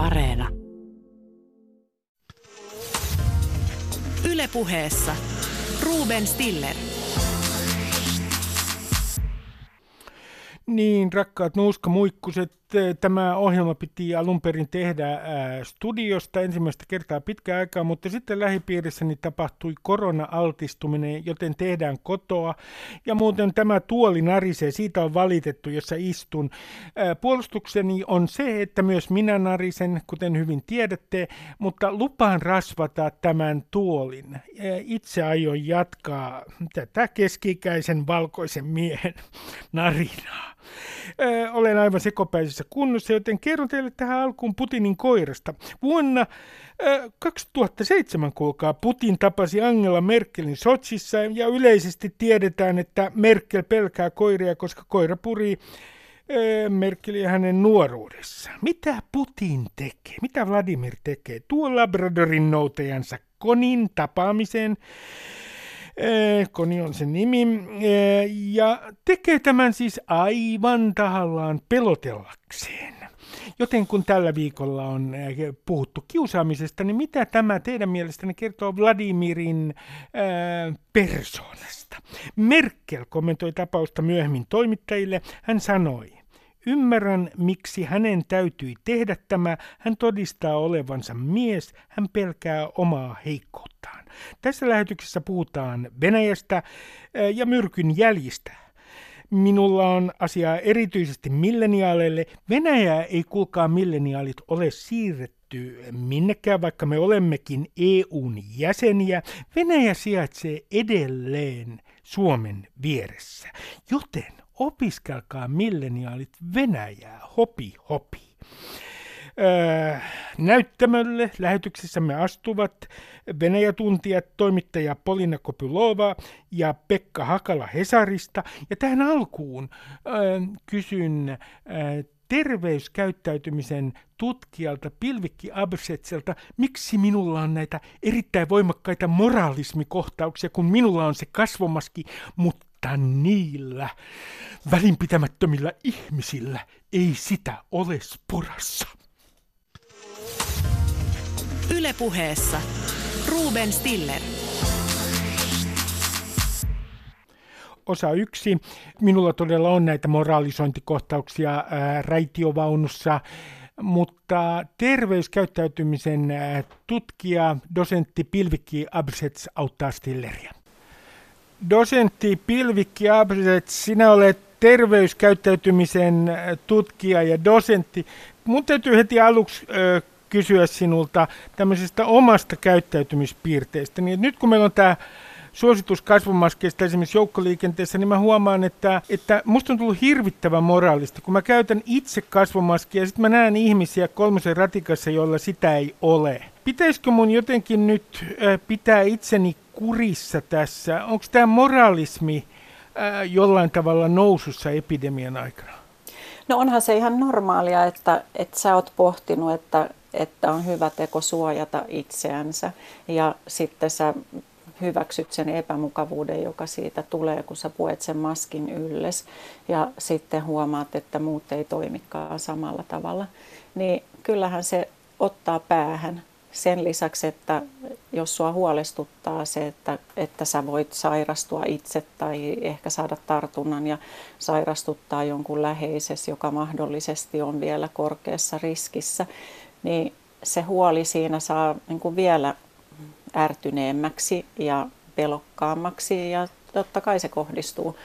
Areena. Ylepuheessa Ruben Stiller. Niin, rakkaat nuuskamuikkuset, tämä ohjelma piti alun perin tehdä ää, studiosta ensimmäistä kertaa pitkään aikaa, mutta sitten lähipiirissäni tapahtui korona-altistuminen, joten tehdään kotoa. Ja muuten tämä tuoli narisee, siitä on valitettu, jossa istun. Ää, puolustukseni on se, että myös minä narisen, kuten hyvin tiedätte, mutta lupaan rasvata tämän tuolin. Itse aion jatkaa tätä keskikäisen valkoisen miehen narinaa. Olen aivan sekopäisessä kunnossa, joten kerron teille tähän alkuun Putinin koirasta. Vuonna ää, 2007, kuulkaa, Putin tapasi Angela Merkelin Sotsissa ja yleisesti tiedetään, että Merkel pelkää koiria, koska koira puri Merkeliä hänen nuoruudessa. Mitä Putin tekee? Mitä Vladimir tekee? Tuo Labradorin noutajansa Konin tapaamiseen Koni on se nimi, ja tekee tämän siis aivan tahallaan pelotellakseen. Joten kun tällä viikolla on puhuttu kiusaamisesta, niin mitä tämä teidän mielestänne kertoo Vladimirin persoonasta? Merkel kommentoi tapausta myöhemmin toimittajille. Hän sanoi, Ymmärrän, miksi hänen täytyi tehdä tämä. Hän todistaa olevansa mies, hän pelkää omaa heikkouttaan. Tässä lähetyksessä puhutaan Venäjästä ja myrkyn jäljistä. Minulla on asiaa erityisesti milleniaaleille. Venäjää ei kuulkaa milleniaalit ole siirretty minnekään, vaikka me olemmekin EUn jäseniä. Venäjä sijaitsee edelleen Suomen vieressä. Joten opiskelkaa milleniaalit Venäjää, hopi hopi. Öö, näyttämölle lähetyksessämme astuvat Venäjätuntijat toimittaja Polina Kopylova ja Pekka Hakala Hesarista. Ja tähän alkuun öö, kysyn öö, terveyskäyttäytymisen tutkijalta Pilvikki Absetselta, miksi minulla on näitä erittäin voimakkaita moraalismikohtauksia, kun minulla on se kasvomaski, mutta että niillä välinpitämättömillä ihmisillä ei sitä ole sporassa. Ylepuheessa Ruben Stiller. Osa yksi. Minulla todella on näitä moraalisointikohtauksia ää, raitiovaunussa, mutta terveyskäyttäytymisen ää, tutkija, dosentti Pilvikki Absets auttaa Stilleria. Dosentti Pilvikki Abset, sinä olet terveyskäyttäytymisen äh, tutkija ja dosentti. Mun täytyy heti aluksi ö, kysyä sinulta tämmöisestä omasta käyttäytymispiirteestä. Niin nyt kun meillä on tämä suositus kasvomaskeista esimerkiksi joukkoliikenteessä, niin mä huomaan, että, että musta on tullut hirvittävän moraalista, kun mä käytän itse kasvomaskia sitten mä näen ihmisiä kolmosen ratikassa, joilla sitä ei ole. Pitäisikö mun jotenkin nyt pitää itseni kurissa tässä? Onko tämä moraalismi jollain tavalla nousussa epidemian aikana? No onhan se ihan normaalia, että, että sä oot pohtinut, että, että on hyvä teko suojata itseänsä ja sitten sä hyväksyt sen epämukavuuden, joka siitä tulee, kun sä puet sen maskin ylles ja sitten huomaat, että muut ei toimikaan samalla tavalla, niin kyllähän se ottaa päähän sen lisäksi, että jos sua huolestuttaa se, että, että sä voit sairastua itse tai ehkä saada tartunnan ja sairastuttaa jonkun läheisesi, joka mahdollisesti on vielä korkeassa riskissä, niin se huoli siinä saa niin kuin vielä ärtyneemmäksi ja pelokkaammaksi. Ja totta kai se kohdistuu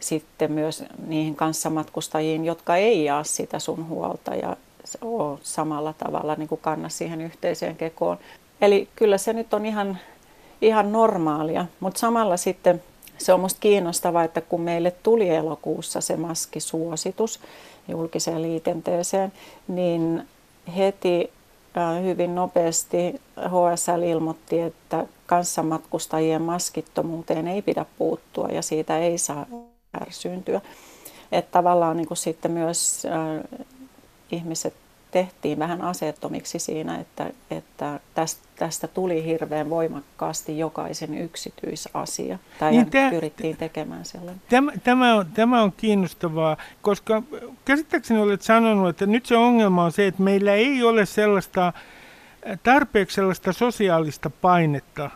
sitten myös niihin kanssamatkustajiin, jotka ei jaa sitä sun huolta. Ja ole samalla tavalla niin kuin kanna siihen yhteiseen kekoon. Eli kyllä se nyt on ihan, ihan normaalia, mutta samalla sitten se on minusta kiinnostavaa, että kun meille tuli elokuussa se maskisuositus julkiseen liikenteeseen, niin heti hyvin nopeasti HSL ilmoitti, että kanssamatkustajien maskittomuuteen ei pidä puuttua ja siitä ei saa ärsyyntyä. Että tavallaan niin kuin sitten myös ihmiset tehtiin vähän aseettomiksi siinä, että, että tästä, tästä tuli hirveän voimakkaasti jokaisen yksityisasia. Tai niin tämä, pyrittiin tekemään sellainen. Tämä, tämä, on, tämä on kiinnostavaa, koska käsittääkseni olet sanonut, että nyt se ongelma on se, että meillä ei ole sellaista tarpeeksi sellaista sosiaalista painetta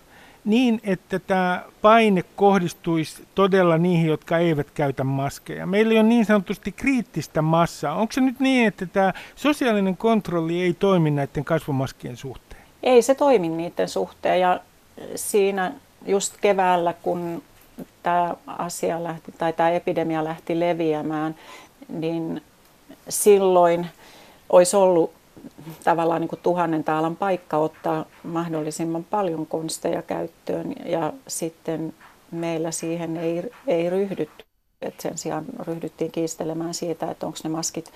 niin, että tämä paine kohdistuisi todella niihin, jotka eivät käytä maskeja. Meillä on niin sanotusti kriittistä massaa. Onko se nyt niin, että tämä sosiaalinen kontrolli ei toimi näiden kasvomaskien suhteen? Ei se toimi niiden suhteen ja siinä just keväällä, kun tämä asia lähti, tai tämä epidemia lähti leviämään, niin silloin olisi ollut tavallaan niin kuin tuhannen taalan paikka ottaa mahdollisimman paljon konsteja käyttöön ja sitten meillä siihen ei, ei ryhdytty. Et sen sijaan ryhdyttiin kiistelemään siitä, että onko ne maskit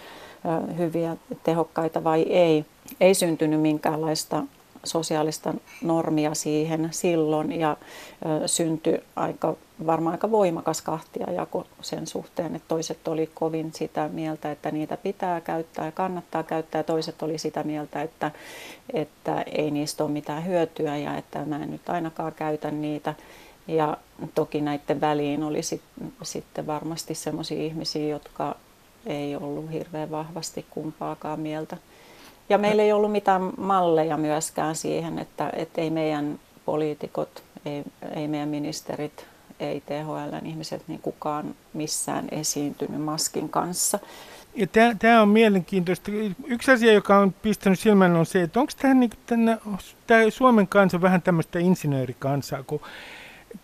hyviä, tehokkaita vai ei. Ei syntynyt minkäänlaista sosiaalista normia siihen silloin ja syntyi aika, varmaan aika voimakas kahtiajako sen suhteen, että toiset oli kovin sitä mieltä, että niitä pitää käyttää ja kannattaa käyttää ja toiset oli sitä mieltä, että, että ei niistä ole mitään hyötyä ja että mä en nyt ainakaan käytä niitä. Ja toki näiden väliin oli sit, sitten varmasti sellaisia ihmisiä, jotka ei ollut hirveän vahvasti kumpaakaan mieltä. Ja meillä ei ollut mitään malleja myöskään siihen, että, että ei meidän poliitikot, ei, ei meidän ministerit, ei THL ihmiset, niin kukaan missään esiintynyt maskin kanssa. Ja tämä on mielenkiintoista. Yksi asia, joka on pistänyt silmään, on se, että onko tämä niin, Suomen kansa vähän tämmöistä insinöörikansaa, kun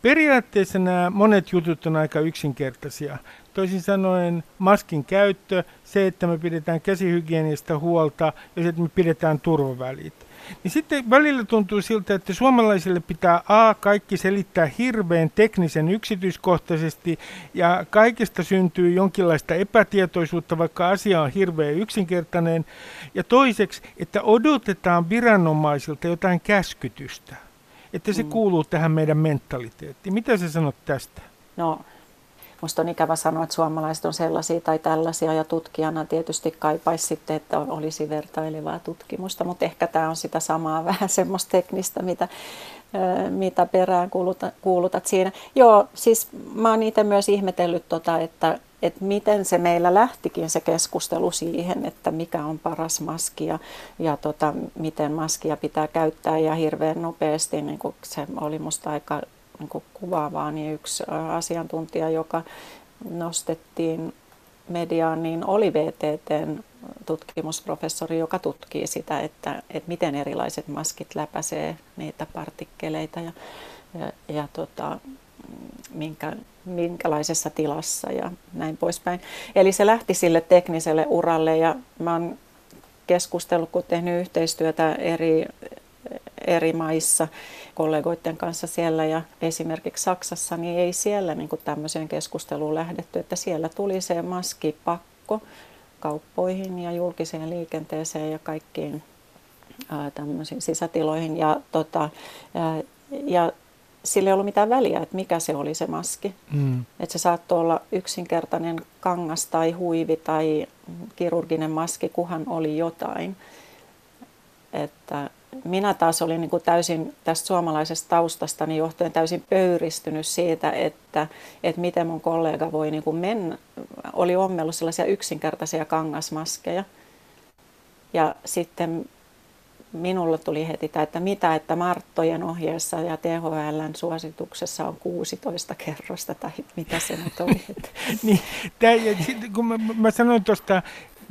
periaatteessa nämä monet jutut on aika yksinkertaisia. Toisin sanoen maskin käyttö, se, että me pidetään käsihygieniasta huolta ja se, että me pidetään turvavälit. Niin sitten välillä tuntuu siltä, että suomalaisille pitää A, kaikki selittää hirveän teknisen yksityiskohtaisesti ja kaikesta syntyy jonkinlaista epätietoisuutta, vaikka asia on hirveän yksinkertainen. Ja toiseksi, että odotetaan viranomaisilta jotain käskytystä, että se mm. kuuluu tähän meidän mentaliteettiin. Mitä sä sanot tästä? No Minusta on ikävä sanoa, että suomalaiset on sellaisia tai tällaisia ja tutkijana tietysti kaipaisi sitten, että olisi vertailevaa tutkimusta, mutta ehkä tämä on sitä samaa vähän semmoista teknistä, mitä, mitä perään kuulutat, kuulutat siinä. Joo, siis mä oon itse myös ihmetellyt, tota, että, että miten se meillä lähtikin se keskustelu siihen, että mikä on paras maski ja, ja tota, miten maskia pitää käyttää ja hirveän nopeasti, niin kuin se oli musta aika niin kuvaavaa, niin yksi asiantuntija, joka nostettiin mediaan, niin oli VTTn tutkimusprofessori, joka tutkii sitä, että, että miten erilaiset maskit läpäisee niitä partikkeleita ja, ja, ja tota, minkä, minkälaisessa tilassa ja näin poispäin. Eli se lähti sille tekniselle uralle ja mä oon keskustellut, kun tehnyt yhteistyötä eri eri maissa kollegoiden kanssa siellä ja esimerkiksi Saksassa, niin ei siellä niin tämmöiseen keskusteluun lähdetty, että siellä tuli se maskipakko kauppoihin ja julkiseen liikenteeseen ja kaikkiin ää, tämmöisiin sisätiloihin ja, tota, ää, ja sillä ei ollut mitään väliä, että mikä se oli se maski. Mm. Että se saattoi olla yksinkertainen kangas tai huivi tai kirurginen maski, kuhan oli jotain. Että minä taas olin niin kuin täysin tästä suomalaisesta taustastani johtuen täysin pöyristynyt siitä, että, että miten mun kollega voi niin kuin mennä. Oli ommellut sellaisia yksinkertaisia kangasmaskeja. Ja sitten minulle tuli heti tämä, että mitä, että Marttojen ohjeessa ja THLn suosituksessa on 16 kerrosta, tai mitä se nyt oli. niin, tämä, kun mä, mä sanoin tuosta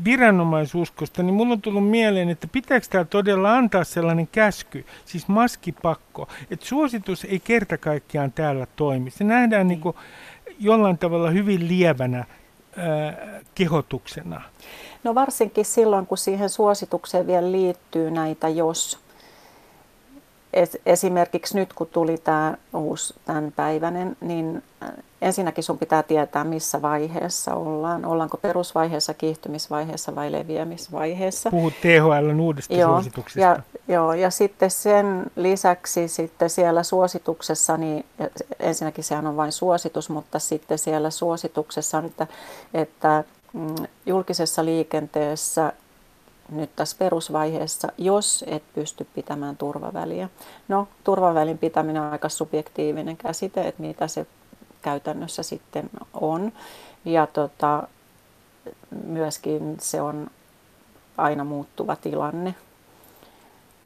viranomaisuskosta, niin mulla on tullut mieleen, että pitääkö tämä todella antaa sellainen käsky, siis maskipakko, että suositus ei kerta kaikkiaan täällä toimi. Se nähdään niin kuin jollain tavalla hyvin lievänä ää, kehotuksena. No varsinkin silloin, kun siihen suositukseen vielä liittyy näitä jos esimerkiksi nyt kun tuli tämä uusi tämänpäiväinen, niin äh, ensinnäkin sun pitää tietää, missä vaiheessa ollaan. Ollaanko perusvaiheessa, kiihtymisvaiheessa vai leviämisvaiheessa. Puhut THL uudesta joo, suosituksesta. Ja, joo, ja sitten sen lisäksi sitten siellä suosituksessa, niin ensinnäkin sehän on vain suositus, mutta sitten siellä suosituksessa on, että, että julkisessa liikenteessä nyt tässä perusvaiheessa, jos et pysty pitämään turvaväliä. No, turvavälin pitäminen on aika subjektiivinen käsite, että mitä se käytännössä sitten on. Ja tota, myöskin se on aina muuttuva tilanne.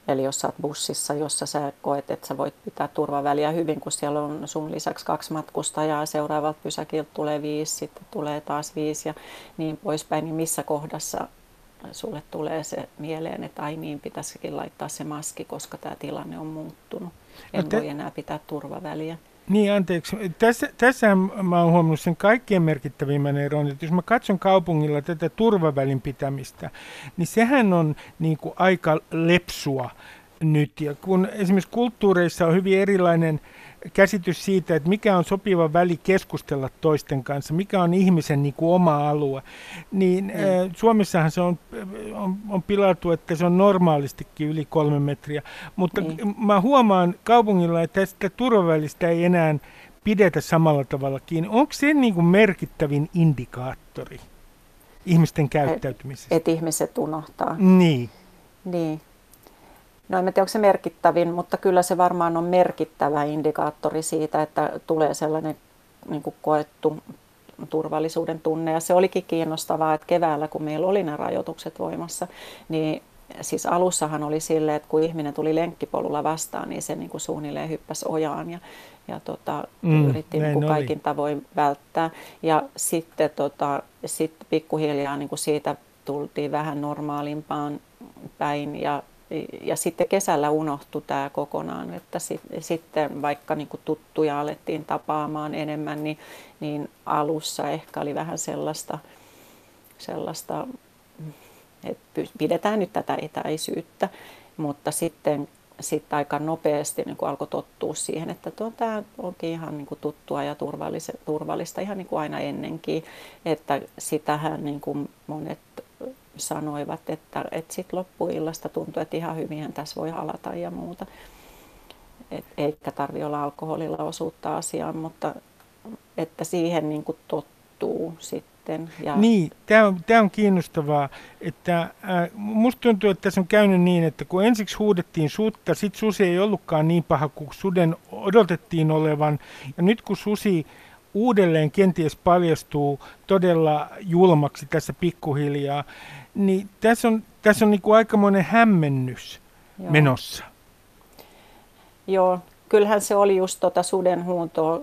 Eli jos sä oot bussissa, jossa sä koet, että sä voit pitää turvaväliä hyvin, kun siellä on sun lisäksi kaksi matkustajaa, seuraavalta pysäkiltä tulee viisi, sitten tulee taas viisi ja niin poispäin, niin missä kohdassa sulle tulee se mieleen, että ai niin, pitäisikin laittaa se maski, koska tämä tilanne on muuttunut. En no te... voi enää pitää turvaväliä. Niin, anteeksi. Tässä, tässä mä oon huomannut sen kaikkien merkittävimmän eron, että jos mä katson kaupungilla tätä turvavälin pitämistä, niin sehän on niin kuin aika lepsua nyt. Ja kun esimerkiksi kulttuureissa on hyvin erilainen käsitys siitä, että mikä on sopiva väli keskustella toisten kanssa, mikä on ihmisen niin kuin oma alue, niin mm. äh, Suomessahan se on, on, on pilattu, että se on normaalistikin yli kolme metriä. Mutta mm. mä huomaan kaupungilla, että tästä turvavälistä ei enää pidetä samalla tavalla kiinni. Onko se niin kuin merkittävin indikaattori ihmisten käyttäytymisessä? Että et ihmiset unohtaa. Niin. Niin. No en tiedä, onko se merkittävin, mutta kyllä se varmaan on merkittävä indikaattori siitä, että tulee sellainen niin kuin koettu turvallisuuden tunne. Ja se olikin kiinnostavaa, että keväällä, kun meillä oli nämä rajoitukset voimassa, niin siis alussahan oli sille, että kun ihminen tuli lenkkipolulla vastaan, niin se niin kuin suunnilleen hyppäsi ojaan ja, ja tota, mm, yritti niin kuin kaikin tavoin välttää. Ja sitten tota, sit pikkuhiljaa niin kuin siitä tultiin vähän normaalimpaan päin ja ja sitten kesällä unohtui tämä kokonaan, että sit, sitten vaikka niin kuin tuttuja alettiin tapaamaan enemmän, niin, niin alussa ehkä oli vähän sellaista, sellaista, että pidetään nyt tätä etäisyyttä, mutta sitten sitten aika nopeasti niin kuin alkoi tottua siihen, että tuo, tämä onkin ihan niin kuin tuttua ja turvallista, turvallista ihan niin kuin aina ennenkin, että sitähän niin kuin monet sanoivat, että, että sitten loppuillasta tuntui, että ihan hyvinhän tässä voi halata ja muuta. Et, eikä tarvi olla alkoholilla osuutta asiaan, mutta että siihen niin kuin tottuu sitten. Ja... Niin, tämä on, tämä on kiinnostavaa. Että, äh, musta tuntuu, että tässä on käynyt niin, että kun ensiksi huudettiin sutta, sitten susi ei ollutkaan niin paha kuin suden odotettiin olevan. Ja nyt kun susi uudelleen kenties paljastuu todella julmaksi tässä pikkuhiljaa, niin tässä on, tässä on niin kuin aikamoinen hämmennys Joo. menossa. Joo, kyllähän se oli just tota suden huuntoa,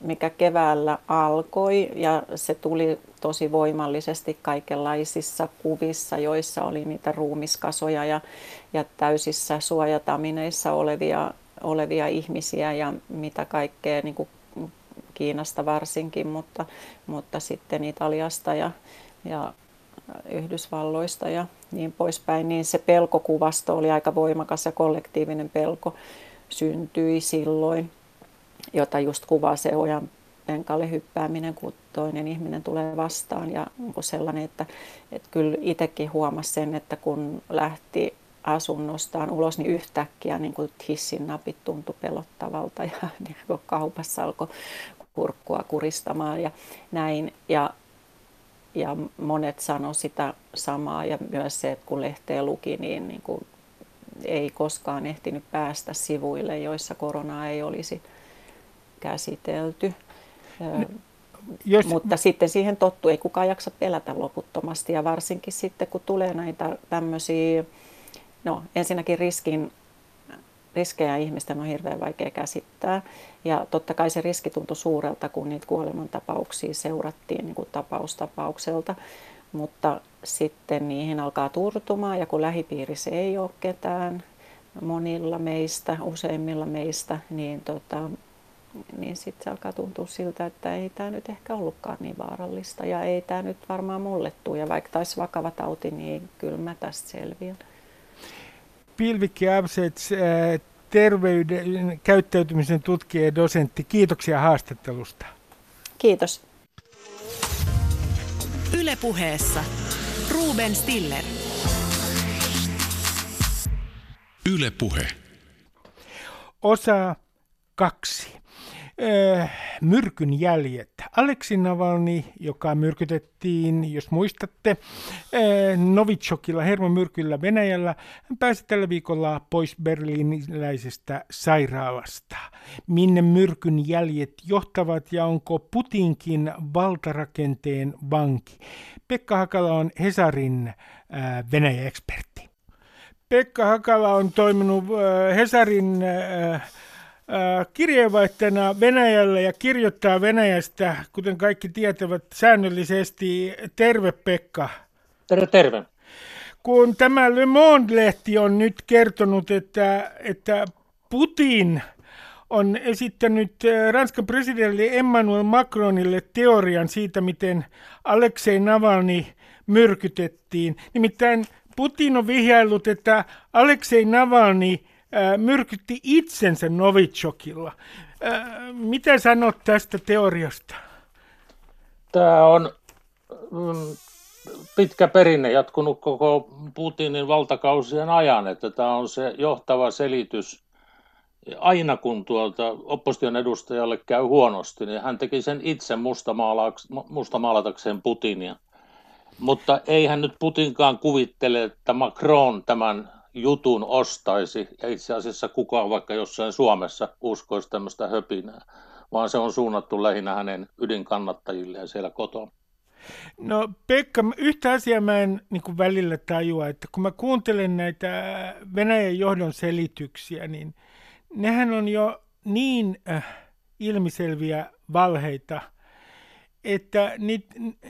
mikä keväällä alkoi ja se tuli tosi voimallisesti kaikenlaisissa kuvissa, joissa oli niitä ruumiskasoja ja, ja täysissä suojatamineissa olevia, olevia ihmisiä ja mitä kaikkea niin kuin Kiinasta varsinkin, mutta, mutta sitten Italiasta ja, ja Yhdysvalloista ja niin poispäin, niin se pelkokuvasto oli aika voimakas ja kollektiivinen pelko syntyi silloin, jota just kuvaa se ojan penkalle hyppääminen, kun toinen ihminen tulee vastaan ja sellainen, että, että kyllä itsekin huomasi sen, että kun lähti asunnostaan ulos, niin yhtäkkiä niin kuin hissin napit tuntui pelottavalta ja niin kaupassa alkoi kurkkua kuristamaan ja näin. Ja ja monet sanoi sitä samaa ja myös se, että kun lehteä luki, niin, niin kuin ei koskaan ehtinyt päästä sivuille, joissa koronaa ei olisi käsitelty. No, jos... Mutta sitten siihen tottu, ei kukaan jaksa pelätä loputtomasti ja varsinkin sitten kun tulee näitä tämmöisiä, no ensinnäkin riskin riskejä ihmisten on hirveän vaikea käsittää. Ja totta kai se riski tuntui suurelta, kun niitä kuolemantapauksia seurattiin niin tapaustapaukselta. Mutta sitten niihin alkaa turtumaan ja kun lähipiirissä ei ole ketään, monilla meistä, useimmilla meistä, niin, tota, niin sitten se alkaa tuntua siltä, että ei tämä nyt ehkä ollutkaan niin vaarallista ja ei tämä nyt varmaan mulle tule. Ja vaikka taisi vakava tauti, niin kyllä mä tästä selviän. Pilvikki Absets, äh, terveyden käyttäytymisen tutkija ja dosentti. Kiitoksia haastattelusta. Kiitos. Ylepuheessa Ruben Stiller. Ylepuhe. Osa kaksi. Äh, myrkyn jäljet. Aleksi Navalny, joka myrkytettiin, jos muistatte, äh, Novichokilla, hermomyrkyllä Venäjällä, hän pääsi tällä viikolla pois berliiniläisestä sairaalasta. Minne myrkyn jäljet johtavat ja onko Putinkin valtarakenteen vanki? Pekka Hakala on Hesarin äh, Venäjä-ekspertti. Pekka Hakala on toiminut Hesarin kirjeenvaihtajana Venäjällä ja kirjoittaa Venäjästä, kuten kaikki tietävät, säännöllisesti. Terve Pekka. Terve, terve. Kun tämä Le Monde-lehti on nyt kertonut, että, että Putin on esittänyt Ranskan presidentti Emmanuel Macronille teorian siitä, miten Aleksei Navalny myrkytettiin. Nimittäin Putin on vihjaillut, että Aleksei Navalny myrkytti itsensä Novichokilla. Mitä sanot tästä teoriasta? Tämä on mm, pitkä perinne jatkunut koko Putinin valtakausien ajan, että tämä on se johtava selitys. Aina kun tuolta opposition edustajalle käy huonosti, niin hän teki sen itse mustamaalatakseen Putinia. Mutta eihän nyt Putinkaan kuvittele, että Macron tämän jutun ostaisi, ja itse asiassa kukaan vaikka jossain Suomessa uskoisi tämmöistä höpinää, vaan se on suunnattu lähinnä hänen ydinkannattajilleen siellä kotona. No Pekka, yhtä asiaa mä en niin kuin välillä tajua, että kun mä kuuntelen näitä Venäjän johdon selityksiä, niin nehän on jo niin äh, ilmiselviä valheita, että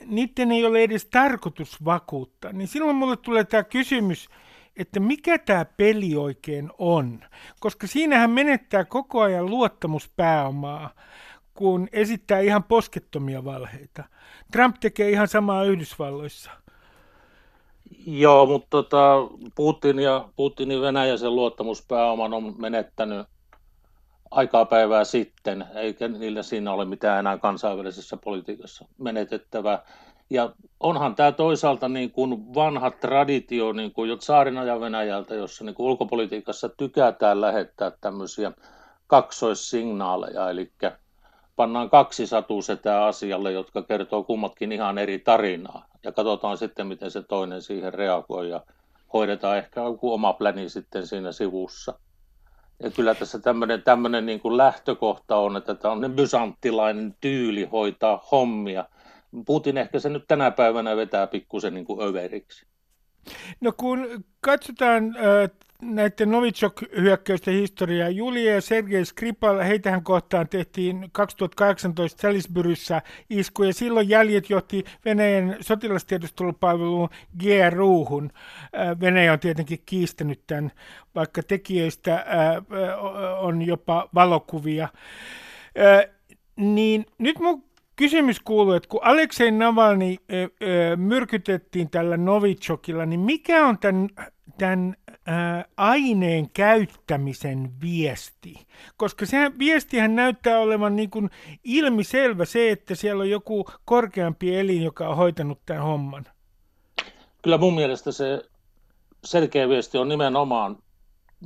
niiden ei ole edes tarkoitus vakuuttaa. Niin silloin mulle tulee tämä kysymys, että mikä tämä peli oikein on, koska siinähän menettää koko ajan luottamuspääomaa, kun esittää ihan poskettomia valheita. Trump tekee ihan samaa Yhdysvalloissa. Joo, mutta tota, Putin ja Putinin Venäjä sen luottamuspääoman on menettänyt aikaa päivää sitten, eikä niillä siinä ole mitään enää kansainvälisessä politiikassa menetettävää. Ja onhan tämä toisaalta niin kuin vanha traditio niin kuin jo ja Venäjältä, jossa niin kuin ulkopolitiikassa tykätään lähettää tämmöisiä kaksoissignaaleja, eli pannaan kaksi satusetää asialle, jotka kertoo kummatkin ihan eri tarinaa, ja katsotaan sitten, miten se toinen siihen reagoi, ja hoidetaan ehkä joku oma pläni sitten siinä sivussa. Ja kyllä tässä tämmöinen, tämmöinen niin kuin lähtökohta on, että tämä on bysanttilainen tyyli hoitaa hommia – Putin ehkä se nyt tänä päivänä vetää pikkusen niin kuin överiksi. No kun katsotaan näiden Novichok-hyökkäysten historiaa, Julia ja Sergei Skripal, heitähän kohtaan tehtiin 2018 Salisburyssä isku, ja silloin jäljet johti Venäjän sotilastiedustelupalveluun GRUhun. Venäjä on tietenkin kiistänyt tämän, vaikka tekijöistä on jopa valokuvia. Niin nyt mun kysymys kuuluu, että kun Aleksei Navalny ö, ö, myrkytettiin tällä Novichokilla, niin mikä on tämän, tämän ö, aineen käyttämisen viesti? Koska se viestihän näyttää olevan niin kuin ilmiselvä se, että siellä on joku korkeampi elin, joka on hoitanut tämän homman. Kyllä mun mielestä se selkeä viesti on nimenomaan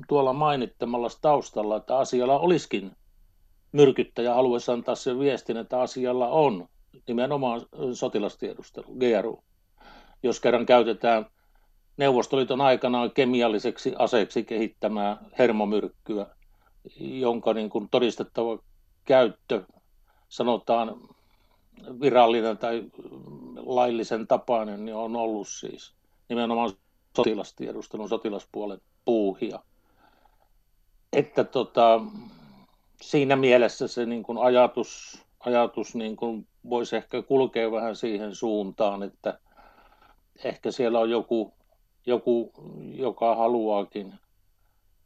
tuolla mainittamalla taustalla, että asialla olisikin myrkyttäjä haluaisi antaa sen viestin, että asialla on nimenomaan sotilastiedustelu, GRU. Jos kerran käytetään Neuvostoliiton aikana kemialliseksi aseeksi kehittämää hermomyrkkyä, jonka niin kuin todistettava käyttö sanotaan virallinen tai laillisen tapainen, niin on ollut siis nimenomaan sotilastiedustelun, sotilaspuolen puuhia. Että tota, siinä mielessä se niin kuin ajatus, ajatus niin kuin voisi ehkä kulkea vähän siihen suuntaan, että ehkä siellä on joku, joku joka haluaakin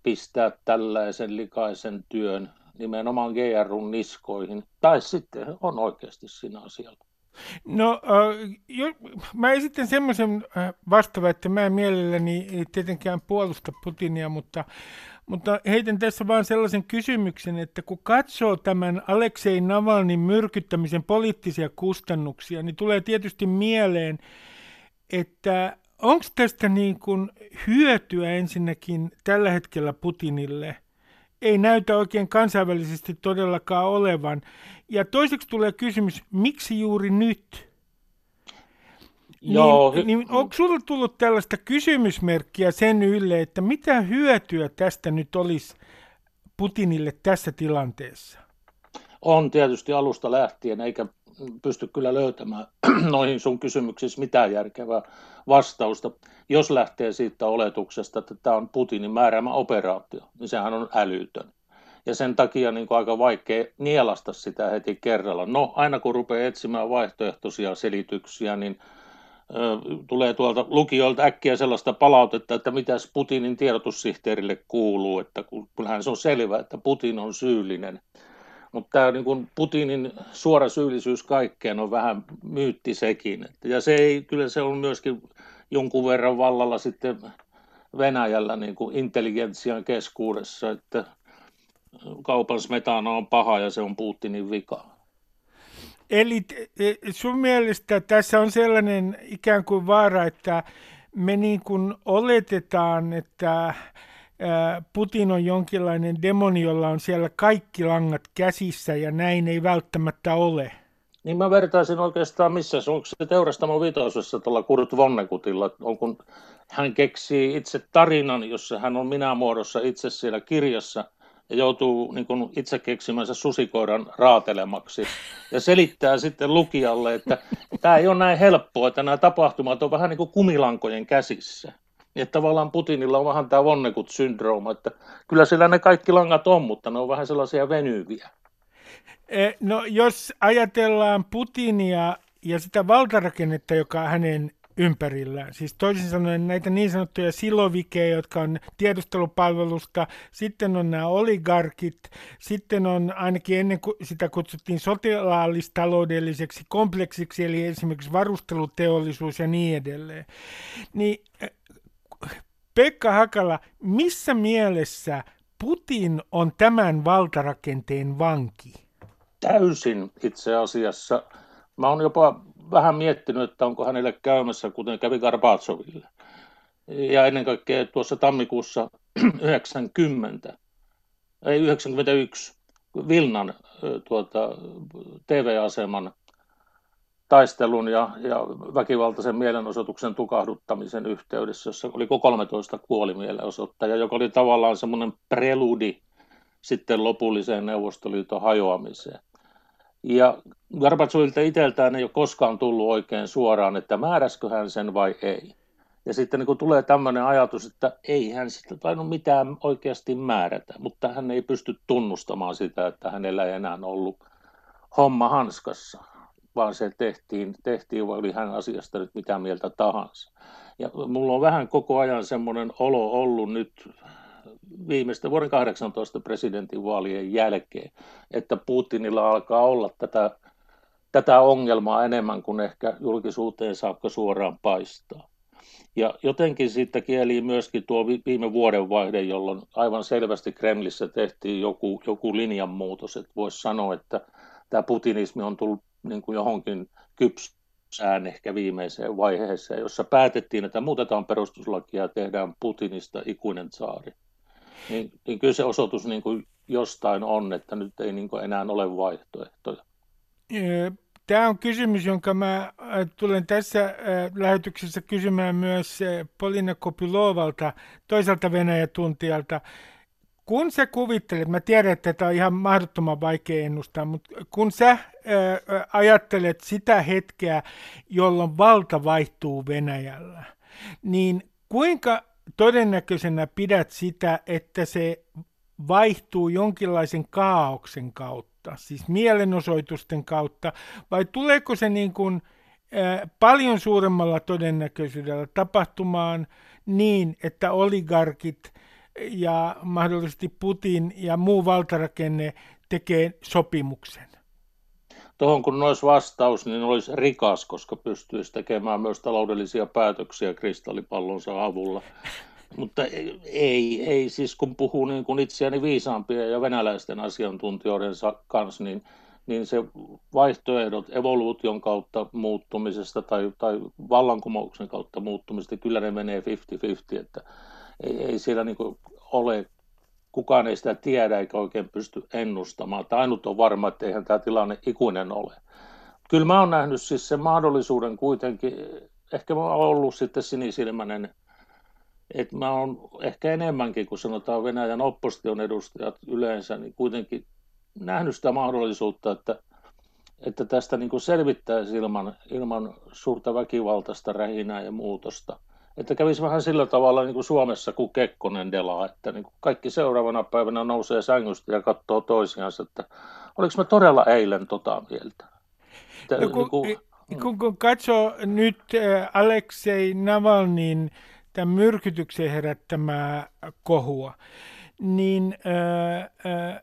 pistää tällaisen likaisen työn nimenomaan GRUn niskoihin, tai sitten on oikeasti siinä asialla. No, äh, jo, mä esitän semmoisen äh, että mä en mielelläni tietenkään puolusta Putinia, mutta mutta heitän tässä vaan sellaisen kysymyksen, että kun katsoo tämän Aleksei Navalnin myrkyttämisen poliittisia kustannuksia, niin tulee tietysti mieleen, että onko tästä niin kuin hyötyä ensinnäkin tällä hetkellä Putinille, ei näytä oikein kansainvälisesti todellakaan olevan. Ja toiseksi tulee kysymys, miksi juuri nyt? Joo, niin, niin onko sinulle tullut tällaista kysymysmerkkiä sen ylle, että mitä hyötyä tästä nyt olisi Putinille tässä tilanteessa? On tietysti alusta lähtien, eikä pysty kyllä löytämään noihin sun kysymyksissä mitään järkevää vastausta. Jos lähtee siitä oletuksesta, että tämä on Putinin määräämä operaatio, niin sehän on älytön. Ja sen takia niin kuin aika vaikea nielasta sitä heti kerralla. No, aina kun rupeaa etsimään vaihtoehtoisia selityksiä, niin tulee tuolta lukijoilta äkkiä sellaista palautetta, että mitä Putinin tiedotussihteerille kuuluu, että kyllähän se on selvää, että Putin on syyllinen. Mutta tämä niin Putinin suora syyllisyys kaikkeen on vähän myytti sekin. Ja se ei, kyllä se on myöskin jonkun verran vallalla sitten Venäjällä niin kuin intelligentsian keskuudessa, että kaupan smetana on paha ja se on Putinin vika. Eli sun mielestä tässä on sellainen ikään kuin vaara, että me niin kuin oletetaan, että Putin on jonkinlainen demoni, jolla on siellä kaikki langat käsissä ja näin ei välttämättä ole. Niin mä vertaisin oikeastaan missä onko se teurastamo vitosessa tuolla Kurt Vonnekutilla, on kun hän keksii itse tarinan, jossa hän on minä muodossa itse siellä kirjassa – ja joutuu niin kuin itse keksimänsä susikoiran raatelemaksi ja selittää sitten lukijalle, että tämä ei ole näin helppoa, että nämä tapahtumat on vähän niin kuin kumilankojen käsissä. Että tavallaan Putinilla on vähän tämä vonnekut-syndrooma, että kyllä sillä ne kaikki langat on, mutta ne on vähän sellaisia venyviä. E, no jos ajatellaan Putinia ja sitä valtarakennetta, joka hänen ympärillään. Siis toisin sanoen näitä niin sanottuja silovikeja, jotka on tiedustelupalvelusta, sitten on nämä oligarkit, sitten on ainakin ennen kuin sitä kutsuttiin sotilaallistaloudelliseksi kompleksiksi, eli esimerkiksi varusteluteollisuus ja niin edelleen. Niin Pekka Hakala, missä mielessä Putin on tämän valtarakenteen vanki? Täysin itse asiassa. Mä oon jopa vähän miettinyt, että onko hänelle käymässä, kuten kävi Garbatsoville. Ja ennen kaikkea tuossa tammikuussa 90, ei 91, Vilnan tuota, TV-aseman taistelun ja, ja väkivaltaisen mielenosoituksen tukahduttamisen yhteydessä, jossa oli 13 kuolimielenosoittaja, joka oli tavallaan semmoinen preludi sitten lopulliseen Neuvostoliiton hajoamiseen. Ja Gorbatsovilta itseltään ei ole koskaan tullut oikein suoraan, että määräskö hän sen vai ei. Ja sitten niin kun tulee tämmöinen ajatus, että ei hän sitä tainnut mitään oikeasti määrätä, mutta hän ei pysty tunnustamaan sitä, että hänellä ei enää ollut homma hanskassa, vaan se tehtiin, tehtiin vai oli hän asiasta nyt mitä mieltä tahansa. Ja mulla on vähän koko ajan semmoinen olo ollut nyt viimeisten vuoden 18 presidentinvaalien jälkeen, että Putinilla alkaa olla tätä, tätä ongelmaa enemmän kuin ehkä julkisuuteen saakka suoraan paistaa. Ja jotenkin siitä kieli myöskin tuo viime vuodenvaihde, jolloin aivan selvästi Kremlissä tehtiin joku, joku linjanmuutos, että voisi sanoa, että tämä putinismi on tullut niin kuin johonkin kypsään ehkä viimeiseen vaiheeseen, jossa päätettiin, että muutetaan perustuslakia ja tehdään Putinista ikuinen saari niin, niin kyllä se osoitus niin kuin jostain on, että nyt ei niin kuin enää ole vaihtoehtoja. Tämä on kysymys, jonka mä tulen tässä lähetyksessä kysymään myös Polina Kopylovalta, toiselta Venäjä-tuntijalta. Kun sä kuvittelet, mä tiedän, että tämä on ihan mahdottoman vaikea ennustaa, mutta kun sä ajattelet sitä hetkeä, jolloin valta vaihtuu Venäjällä, niin kuinka todennäköisenä pidät sitä, että se vaihtuu jonkinlaisen kaauksen kautta, siis mielenosoitusten kautta, vai tuleeko se niin kuin, ä, paljon suuremmalla todennäköisyydellä tapahtumaan niin, että oligarkit ja mahdollisesti Putin ja muu valtarakenne tekee sopimuksen? Tuohon kun olisi vastaus, niin olisi rikas, koska pystyisi tekemään myös taloudellisia päätöksiä kristallipallonsa avulla. Mutta ei, ei siis kun puhuu niin kuin itseäni viisaampia ja venäläisten asiantuntijoiden kanssa, niin, niin se vaihtoehdot evoluution kautta muuttumisesta tai, tai vallankumouksen kautta muuttumisesta, kyllä ne menee 50-50, että ei, ei siellä niin kuin ole kukaan ei sitä tiedä eikä oikein pysty ennustamaan. Tai ainut on varma, että eihän tämä tilanne ikuinen ole. Kyllä mä oon nähnyt siis sen mahdollisuuden kuitenkin, ehkä mä oon ollut sitten sinisilmäinen, että mä oon ehkä enemmänkin kuin sanotaan Venäjän opposition edustajat yleensä, niin kuitenkin nähnyt sitä mahdollisuutta, että, että tästä niin kuin selvittäisi ilman, ilman suurta väkivaltaista rähinää ja muutosta. Että kävisi vähän sillä tavalla niin kuin Suomessa kuin Kekkonen delaa, että niin kuin kaikki seuraavana päivänä nousee sängystä ja katsoo toisiansa, että oliko me todella eilen tota mieltä. Että, no, kun, niin kuin, kun, kun katsoo nyt äh, Aleksei Navalnin tämän myrkytyksen herättämää kohua, niin äh, äh,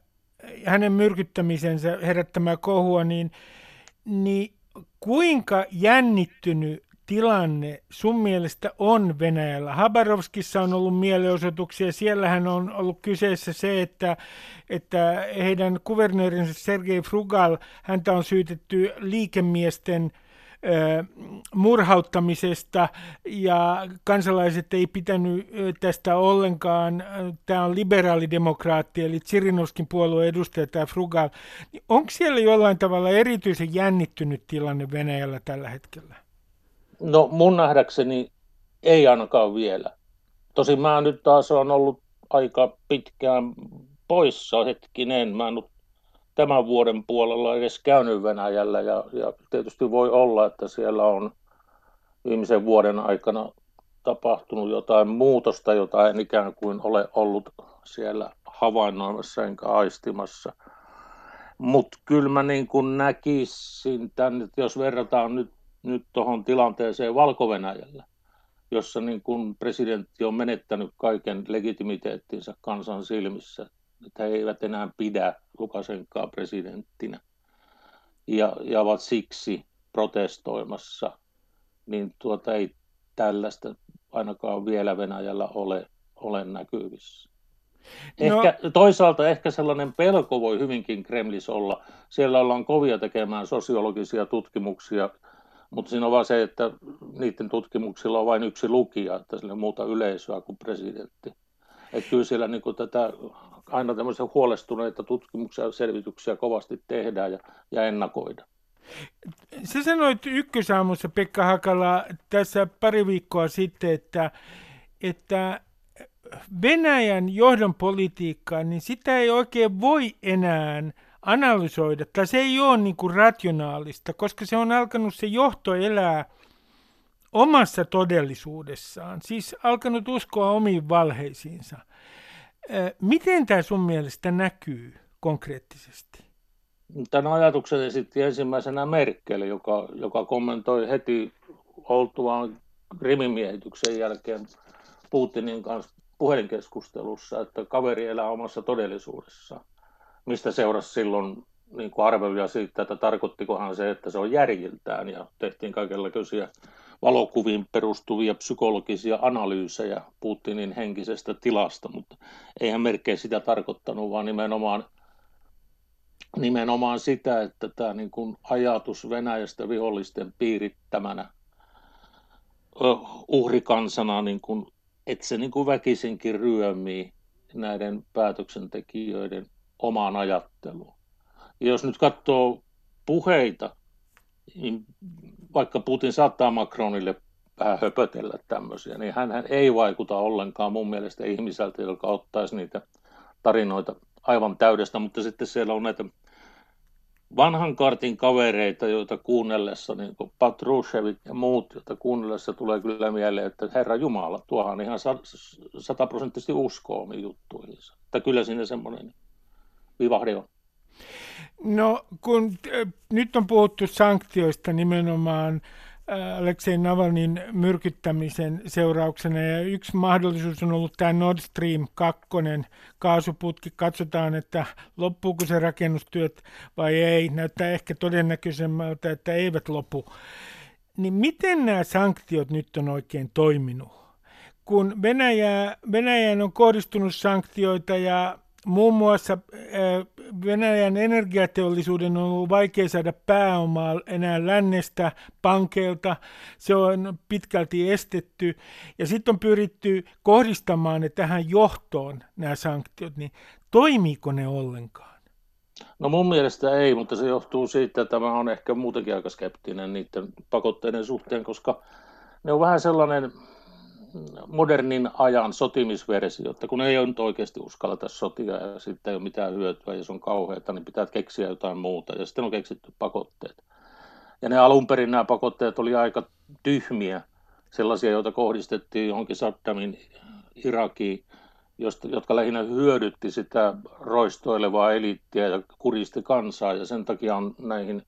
hänen myrkyttämisensä herättämää kohua, niin, niin kuinka jännittynyt tilanne sun mielestä on Venäjällä? Habarovskissa on ollut mielenosoituksia. Siellähän on ollut kyseessä se, että, että heidän kuvernöörinsä Sergei Frugal, häntä on syytetty liikemiesten – murhauttamisesta ja kansalaiset ei pitänyt tästä ollenkaan. Tämä on liberaalidemokraatti, eli Tsirinovskin puolueen edustaja tämä Frugal. Niin onko siellä jollain tavalla erityisen jännittynyt tilanne Venäjällä tällä hetkellä? No mun nähdäkseni ei ainakaan vielä. Tosin mä nyt taas on ollut aika pitkään poissa hetkinen. Mä en ole tämän vuoden puolella edes käynyt Venäjällä ja, ja tietysti voi olla, että siellä on viimeisen vuoden aikana tapahtunut jotain muutosta, jota en ikään kuin ole ollut siellä havainnoimassa enkä aistimassa. Mutta kyllä mä niin kuin näkisin tämän, että jos verrataan nyt, nyt tuohon tilanteeseen valko jossa niin kuin presidentti on menettänyt kaiken legitimiteettinsä kansan silmissä, että he eivät enää pidä Lukasenkaa presidenttinä ja, ja ovat siksi protestoimassa, niin tuota ei tällaista ainakaan vielä Venäjällä ole, ole näkyvissä. No. Ehkä, no. Toisaalta ehkä sellainen pelko voi hyvinkin Kremlis olla. Siellä ollaan kovia tekemään sosiologisia tutkimuksia, mutta siinä on vaan se, että niiden tutkimuksilla on vain yksi lukija, että sillä muuta yleisöä kuin presidentti. Että kyllä siellä niin kuin tätä aina tämmöisiä huolestuneita tutkimuksia ja selvityksiä kovasti tehdään ja, ja ennakoida. Sä sanoit ykkösaamussa, Pekka Hakala, tässä pari viikkoa sitten, että, että Venäjän johdon politiikkaa, niin sitä ei oikein voi enää analysoida, tai se ei ole niin kuin rationaalista, koska se on alkanut se johto elää omassa todellisuudessaan, siis alkanut uskoa omiin valheisiinsa. Miten tämä sun mielestä näkyy konkreettisesti? Tämän ajatuksen esitti ensimmäisenä Merkel, joka, joka kommentoi heti oltuaan Krimimiehityksen jälkeen Putinin kanssa puhelinkeskustelussa, että kaveri elää omassa todellisuudessaan. Mistä seurasi silloin niin kuin arveluja siitä, että tarkoittikohan se, että se on järjiltään ja tehtiin kaikenlaisia valokuviin perustuvia psykologisia analyysejä Putinin henkisestä tilasta, mutta eihän merkkejä sitä tarkoittanut, vaan nimenomaan, nimenomaan sitä, että tämä niin kuin ajatus Venäjästä vihollisten piirittämänä uhrikansana, niin kuin, että se niin kuin väkisinkin ryömii näiden päätöksentekijöiden omaan ajatteluun. Ja jos nyt katsoo puheita, niin vaikka Putin saattaa Macronille vähän höpötellä tämmöisiä, niin hän ei vaikuta ollenkaan mun mielestä ihmiseltä, joka ottaisi niitä tarinoita aivan täydestä, mutta sitten siellä on näitä vanhan kartin kavereita, joita kuunnellessa, niin kuin Patrushevit ja muut, joita kuunnellessa tulee kyllä mieleen, että Herra Jumala, tuohan ihan sataprosenttisesti uskoo omiin juttuihinsa. Että kyllä siinä semmoinen vivahde on. No kun äh, nyt on puhuttu sanktioista nimenomaan äh, Aleksei Navalnin myrkyttämisen seurauksena ja yksi mahdollisuus on ollut tämä Nord Stream 2 kaasuputki. Katsotaan, että loppuuko se rakennustyöt vai ei. Näyttää ehkä todennäköisemmältä, että eivät lopu. Niin miten nämä sanktiot nyt on oikein toiminut? Kun Venäjä, Venäjään on kohdistunut sanktioita ja muun muassa Venäjän energiateollisuuden on ollut vaikea saada pääomaa enää lännestä, pankeilta. Se on pitkälti estetty. Ja sitten on pyritty kohdistamaan ne tähän johtoon, nämä sanktiot. Niin toimiiko ne ollenkaan? No mun mielestä ei, mutta se johtuu siitä, että mä on ehkä muutenkin aika skeptinen niiden pakotteiden suhteen, koska ne on vähän sellainen modernin ajan sotimisversio, että kun ei ole nyt oikeasti uskalleta sotia ja sitten ei ole mitään hyötyä ja se on kauheata, niin pitää keksiä jotain muuta ja sitten on keksitty pakotteet. Ja ne alun perin nämä pakotteet oli aika tyhmiä, sellaisia, joita kohdistettiin johonkin Saddamin Irakiin, jotka lähinnä hyödytti sitä roistoilevaa eliittiä ja kuristi kansaa ja sen takia on näihin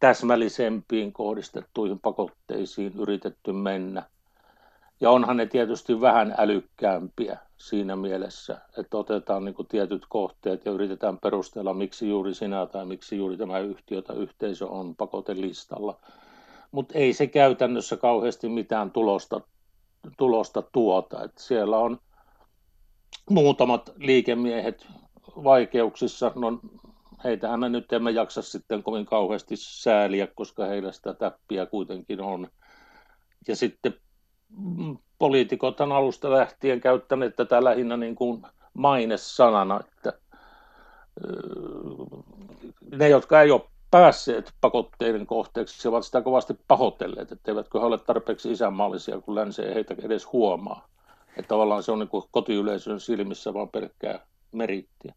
täsmällisempiin kohdistettuihin pakotteisiin yritetty mennä. Ja onhan ne tietysti vähän älykkäämpiä siinä mielessä, että otetaan niin kuin tietyt kohteet ja yritetään perustella, miksi juuri sinä tai miksi juuri tämä yhtiö tai yhteisö on pakotelistalla. Mutta ei se käytännössä kauheasti mitään tulosta, tulosta tuota. Et siellä on muutamat liikemiehet vaikeuksissa. No, heitähän me nyt emme jaksa sitten kovin kauheasti sääliä, koska heillä sitä täppiä kuitenkin on. Ja sitten poliitikot on alusta lähtien käyttäneet tätä lähinnä niin kuin mainesanana, että ne, jotka ei ole päässeet pakotteiden kohteeksi, ovat sitä kovasti pahoitelleet, että eivätkö he ole tarpeeksi isänmaallisia, kun länsi ei heitä edes huomaa. Että tavallaan se on niin kotiyleisön silmissä vaan pelkkää merittiä.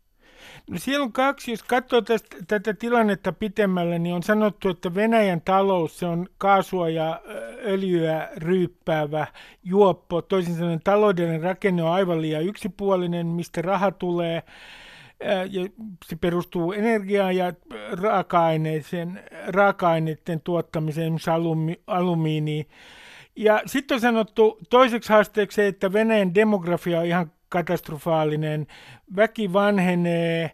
No siellä on kaksi, jos katsoo tästä, tätä tilannetta pitemmälle, niin on sanottu, että Venäjän talous se on kaasua ja öljyä ryyppäävä juoppo. Toisin sanoen taloudellinen rakenne on aivan liian yksipuolinen, mistä raha tulee. Ja se perustuu energiaan ja raaka-aineiden, raaka-aineiden tuottamiseen, esimerkiksi alumi, alumiiniin. Ja sitten on sanottu toiseksi haasteeksi että Venäjän demografia on ihan katastrofaalinen. Väki vanhenee,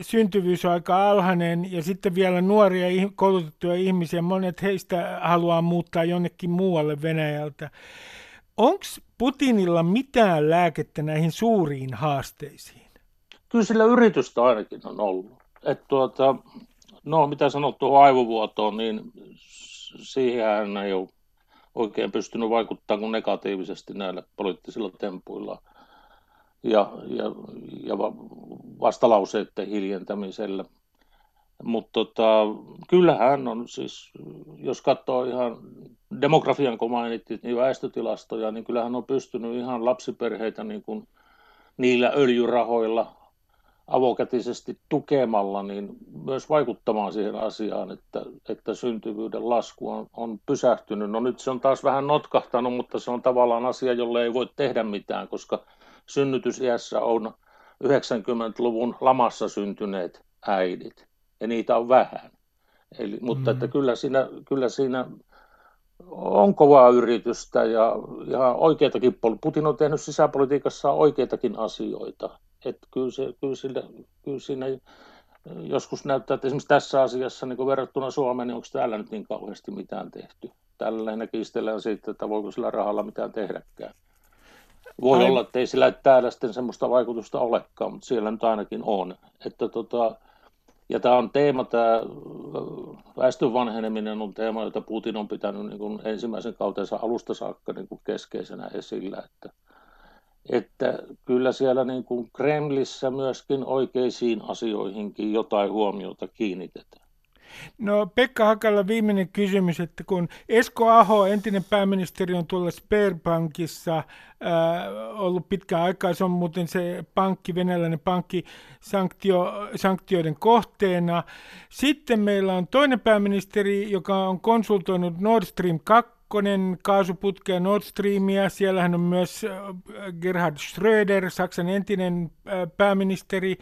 syntyvyys on aika alhainen ja sitten vielä nuoria koulutettuja ihmisiä, monet heistä haluaa muuttaa jonnekin muualle Venäjältä. Onko Putinilla mitään lääkettä näihin suuriin haasteisiin? Kyllä sillä yritystä ainakin on ollut. Et tuota, no mitä sanot tuohon aivovuotoon, niin siihen ei ole oikein pystynyt vaikuttamaan kuin negatiivisesti näillä poliittisilla tempuilla ja, ja, ja vastalauseiden hiljentämisellä. Mutta tota, kyllähän on siis, jos katsoo ihan demografian, kun mainittiin, niin väestötilastoja, niin kyllähän on pystynyt ihan lapsiperheitä niin kuin niillä öljyrahoilla avokätisesti tukemalla niin myös vaikuttamaan siihen asiaan, että, että syntyvyyden lasku on, on pysähtynyt. No nyt se on taas vähän notkahtanut, mutta se on tavallaan asia, jolle ei voi tehdä mitään, koska synnytysiässä on 90-luvun lamassa syntyneet äidit, ja niitä on vähän. Eli, mutta mm. että kyllä siinä, kyllä siinä on kovaa yritystä ja ihan oikeitakin, Putin on tehnyt sisäpolitiikassa oikeitakin asioita. Että kyllä, se, kyllä, sillä, kyllä siinä joskus näyttää, että esimerkiksi tässä asiassa niin verrattuna Suomeen, niin onko täällä nyt niin kauheasti mitään tehty. Tällä lähinnä kiistellään siitä, että voiko sillä rahalla mitään tehdäkään. Voi Ai... olla, että ei sillä täällä sitten semmoista vaikutusta olekaan, mutta siellä nyt ainakin on. Että tota, ja tämä on teema, tämä väestön vanheneminen on teema, jota Putin on pitänyt niin kuin ensimmäisen kautensa alusta saakka niin kuin keskeisenä esillä. Että, että kyllä siellä niin kuin Kremlissä myöskin oikeisiin asioihinkin jotain huomiota kiinnitetään. No Pekka Hakalla viimeinen kysymys, että kun Esko Aho, entinen pääministeri, on tuolla Sperbankissa ää, ollut pitkään aikaa, se on muuten se pankki, venäläinen pankki sanktio, sanktioiden kohteena. Sitten meillä on toinen pääministeri, joka on konsultoinut Nord Stream 2, kaasuputkea Nord Streamia. Siellähän on myös Gerhard Schröder, Saksan entinen pääministeri.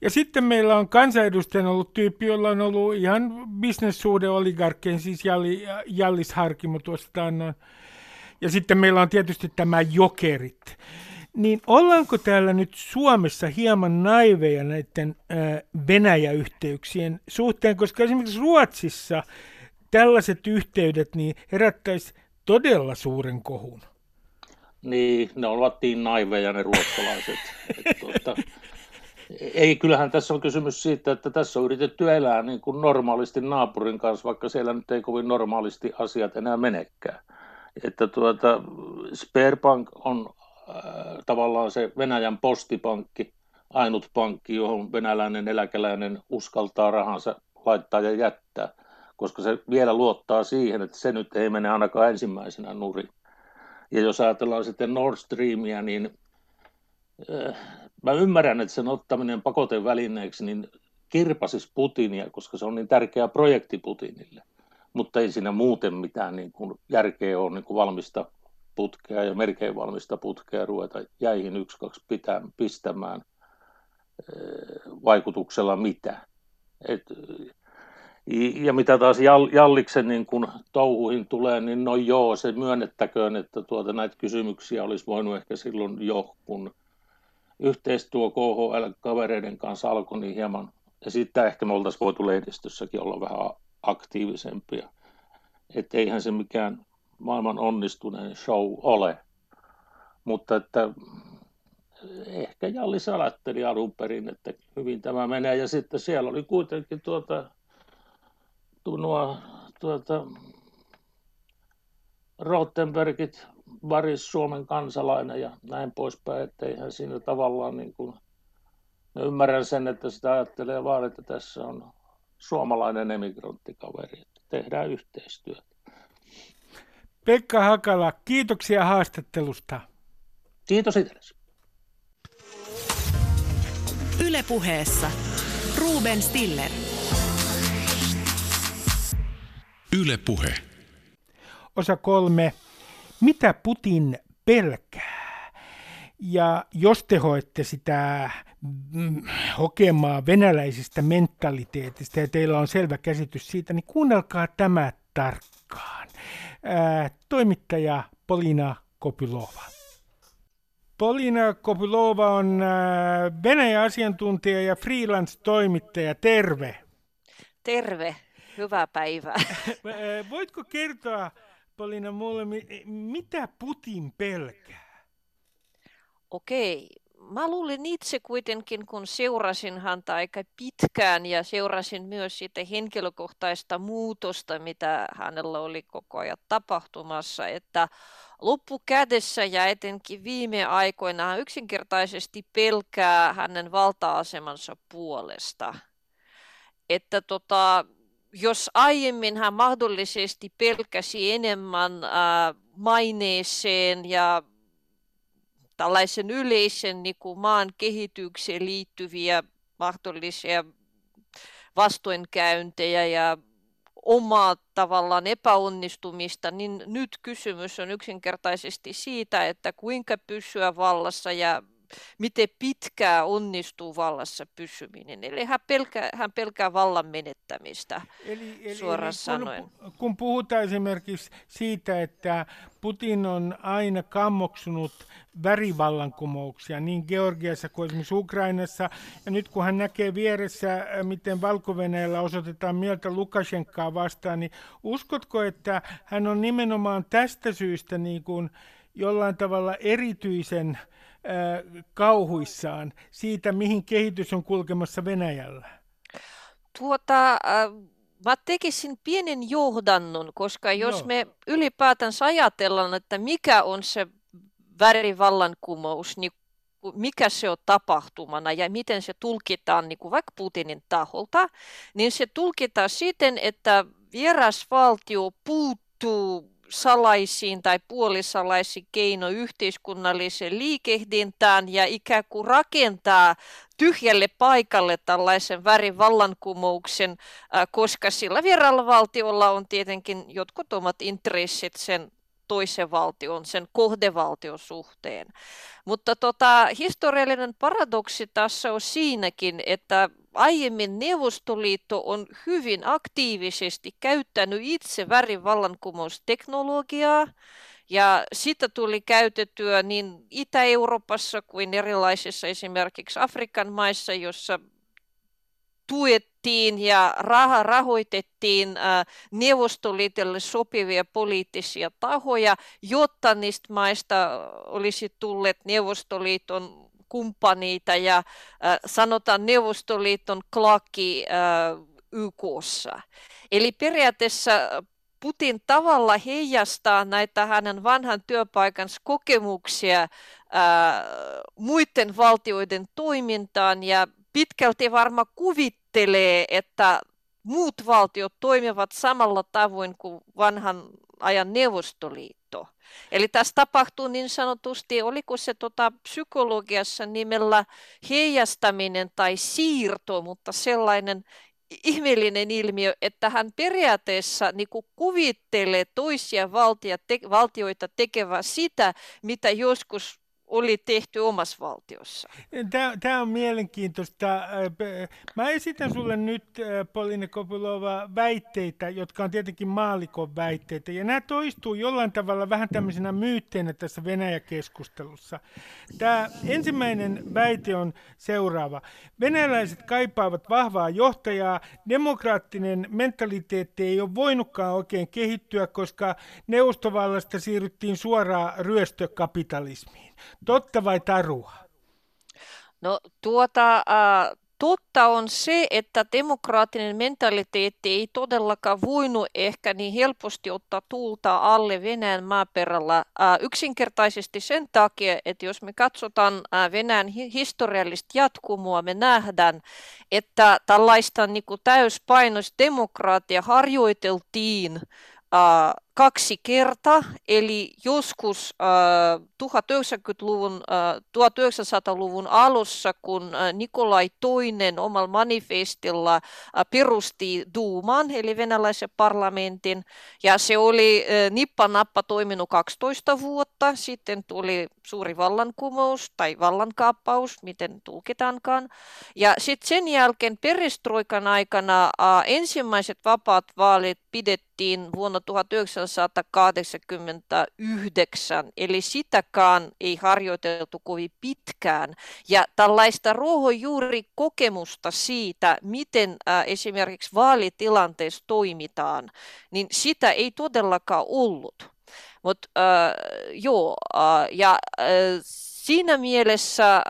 Ja sitten meillä on kansanedustajan ollut tyyppi, jolla on ollut ihan bisnessuhde oligarkkeen, siis Jalli, Jallis Harkimo tuosta annoin. Ja sitten meillä on tietysti tämä jokerit. Niin ollaanko täällä nyt Suomessa hieman naiveja näiden Venäjä-yhteyksien suhteen, koska esimerkiksi Ruotsissa tällaiset yhteydet niin herättäisi todella suuren kohun. Niin, ne ovat niin naiveja ne ruotsalaiset. että, tuota, Ei, kyllähän tässä on kysymys siitä, että tässä on yritetty elää niin kuin normaalisti naapurin kanssa, vaikka siellä nyt ei kovin normaalisti asiat enää menekään. Että tuota, Sperbank on äh, tavallaan se Venäjän postipankki, ainut pankki, johon venäläinen eläkeläinen uskaltaa rahansa laittaa ja jättää, koska se vielä luottaa siihen, että se nyt ei mene ainakaan ensimmäisenä nurin. Ja jos ajatellaan sitten Nord Streamia, niin äh, mä ymmärrän, että sen ottaminen pakotevälineeksi niin kirpasis Putinia, koska se on niin tärkeä projekti Putinille. Mutta ei siinä muuten mitään niin kuin järkeä ole niin kuin valmista putkea ja melkein valmista putkea ruveta jäihin yksi, kaksi pitää, pistämään vaikutuksella mitä. Et, ja mitä taas Jalliksen niin kun touhuihin tulee, niin no joo, se myönnettäköön, että tuota, näitä kysymyksiä olisi voinut ehkä silloin jo, kun yhteistyö KHL-kavereiden kanssa alkoi niin hieman, ja sitten ehkä me oltaisiin voitu lehdistössäkin olla vähän aktiivisempia. Että eihän se mikään maailman onnistuneen show ole, mutta että ehkä Jalli salatteli alun perin, että hyvin tämä menee. Ja sitten siellä oli kuitenkin tuota, nuo, tuota, Rottenbergit, Varis Suomen kansalainen ja näin poispäin, että eihän siinä tavallaan niin kuin, mä ymmärrän sen, että sitä ajattelee vaan, että tässä on suomalainen emigranttikaveri, että tehdään yhteistyötä. Pekka Hakala, kiitoksia haastattelusta. Kiitos itsellesi. Ylepuheessa Ruben Stiller. Ylepuhe. Osa kolme. Mitä Putin pelkää? Ja jos te hoitte sitä mm, hokemaa venäläisestä mentaliteetista ja teillä on selvä käsitys siitä, niin kuunnelkaa tämä tarkkaan. Ää, toimittaja Polina Kopylova. Polina Kopylova on Venäjän asiantuntija ja freelance-toimittaja. Terve. Terve. Hyvää päivää. Voitko kertoa, Polina, mulle, mitä Putin pelkää? Okei. Mä luulin itse kuitenkin, kun seurasin häntä aika pitkään ja seurasin myös sitä henkilökohtaista muutosta, mitä hänellä oli koko ajan tapahtumassa, että loppukädessä ja etenkin viime aikoina hän yksinkertaisesti pelkää hänen valta-asemansa puolesta. Että tota, jos aiemmin hän mahdollisesti pelkäsi enemmän ää, maineeseen ja tällaisen yleisen niin kuin maan kehitykseen liittyviä mahdollisia vastoinkäyntejä ja omaa tavallaan epäonnistumista, niin nyt kysymys on yksinkertaisesti siitä, että kuinka pysyä vallassa ja miten pitkää onnistuu vallassa pysyminen. Eli hän pelkää, hän pelkää vallan menettämistä, eli, eli, suoraan eli sanoen. Kun, kun puhutaan esimerkiksi siitä, että Putin on aina kammoksunut värivallankumouksia niin Georgiassa kuin esimerkiksi Ukrainassa, ja nyt kun hän näkee vieressä, miten valko osoitetaan mieltä Lukashenkaa vastaan, niin uskotko, että hän on nimenomaan tästä syystä niin kuin jollain tavalla erityisen äh, kauhuissaan siitä, mihin kehitys on kulkemassa Venäjällä? Tuota, äh, mä tekisin pienen johdannon, koska jos no. me ylipäätänsä ajatellaan, että mikä on se värivallankumous, niin mikä se on tapahtumana ja miten se tulkitaan niin kuin vaikka Putinin taholta, niin se tulkitaan siten, että vieras valtio puuttuu salaisiin tai puolisalaisiin keino yhteiskunnalliseen liikehdintään ja ikään kuin rakentaa tyhjälle paikalle tällaisen värivallankumouksen, koska sillä vieraalla valtiolla on tietenkin jotkut omat intressit sen toisen valtion, sen kohdevaltion suhteen. Mutta tota, historiallinen paradoksi tässä on siinäkin, että aiemmin Neuvostoliitto on hyvin aktiivisesti käyttänyt itse värivallankumousteknologiaa, ja sitä tuli käytettyä niin Itä-Euroopassa kuin erilaisissa esimerkiksi Afrikan maissa, jossa tuettiin ja raha rahoitettiin Neuvostoliitolle sopivia poliittisia tahoja, jotta niistä maista olisi tulleet Neuvostoliiton kumppaneita ja äh, sanotaan Neuvostoliiton klaki äh, YKssa. Eli periaatteessa Putin tavalla heijastaa näitä hänen vanhan työpaikansa kokemuksia ää, muiden valtioiden toimintaan ja pitkälti varmaan kuvittelee, että muut valtiot toimivat samalla tavoin kuin vanhan ajan Neuvostoliitto. Eli tässä tapahtuu niin sanotusti, oliko se tota psykologiassa nimellä heijastaminen tai siirto, mutta sellainen ihmeellinen ilmiö, että hän periaatteessa niin kuin kuvittelee toisia valtioita tekevää sitä, mitä joskus oli tehty omassa valtiossa. Tämä on mielenkiintoista. Mä esitän sulle nyt, Polina Kopulova, väitteitä, jotka on tietenkin maalikon väitteitä. Ja nämä toistuu jollain tavalla vähän tämmöisenä myytteinä tässä Venäjä-keskustelussa. Tämä ensimmäinen väite on seuraava. Venäläiset kaipaavat vahvaa johtajaa. Demokraattinen mentaliteetti ei ole voinutkaan oikein kehittyä, koska neuvostovallasta siirryttiin suoraan ryöstökapitalismiin. Totta vai tarua? No tuota, totta on se, että demokraattinen mentaliteetti ei todellakaan voinut ehkä niin helposti ottaa tuulta alle Venäjän maaperällä. Yksinkertaisesti sen takia, että jos me katsotaan Venäjän historiallista jatkumoa, me nähdään, että tällaista niin kuin täyspainoisdemokraatia harjoiteltiin kaksi kertaa, eli joskus äh, 1990-luvun, äh, 1900-luvun alussa, kun äh, Nikolai II omalla manifestilla äh, perusti Duuman, eli venäläisen parlamentin, ja se oli äh, nippa-nappa toiminut 12 vuotta, sitten tuli suuri vallankumous tai vallankaappaus, miten tulkitaankaan, ja sitten sen jälkeen perestroikan aikana äh, ensimmäiset vapaat vaalit pidettiin vuonna 1989, eli sitäkään ei harjoiteltu kovin pitkään. Ja tällaista ruohonjuurikokemusta siitä, miten esimerkiksi vaalitilanteessa toimitaan, niin sitä ei todellakaan ollut. Mutta äh, joo, äh, ja äh, siinä mielessä äh,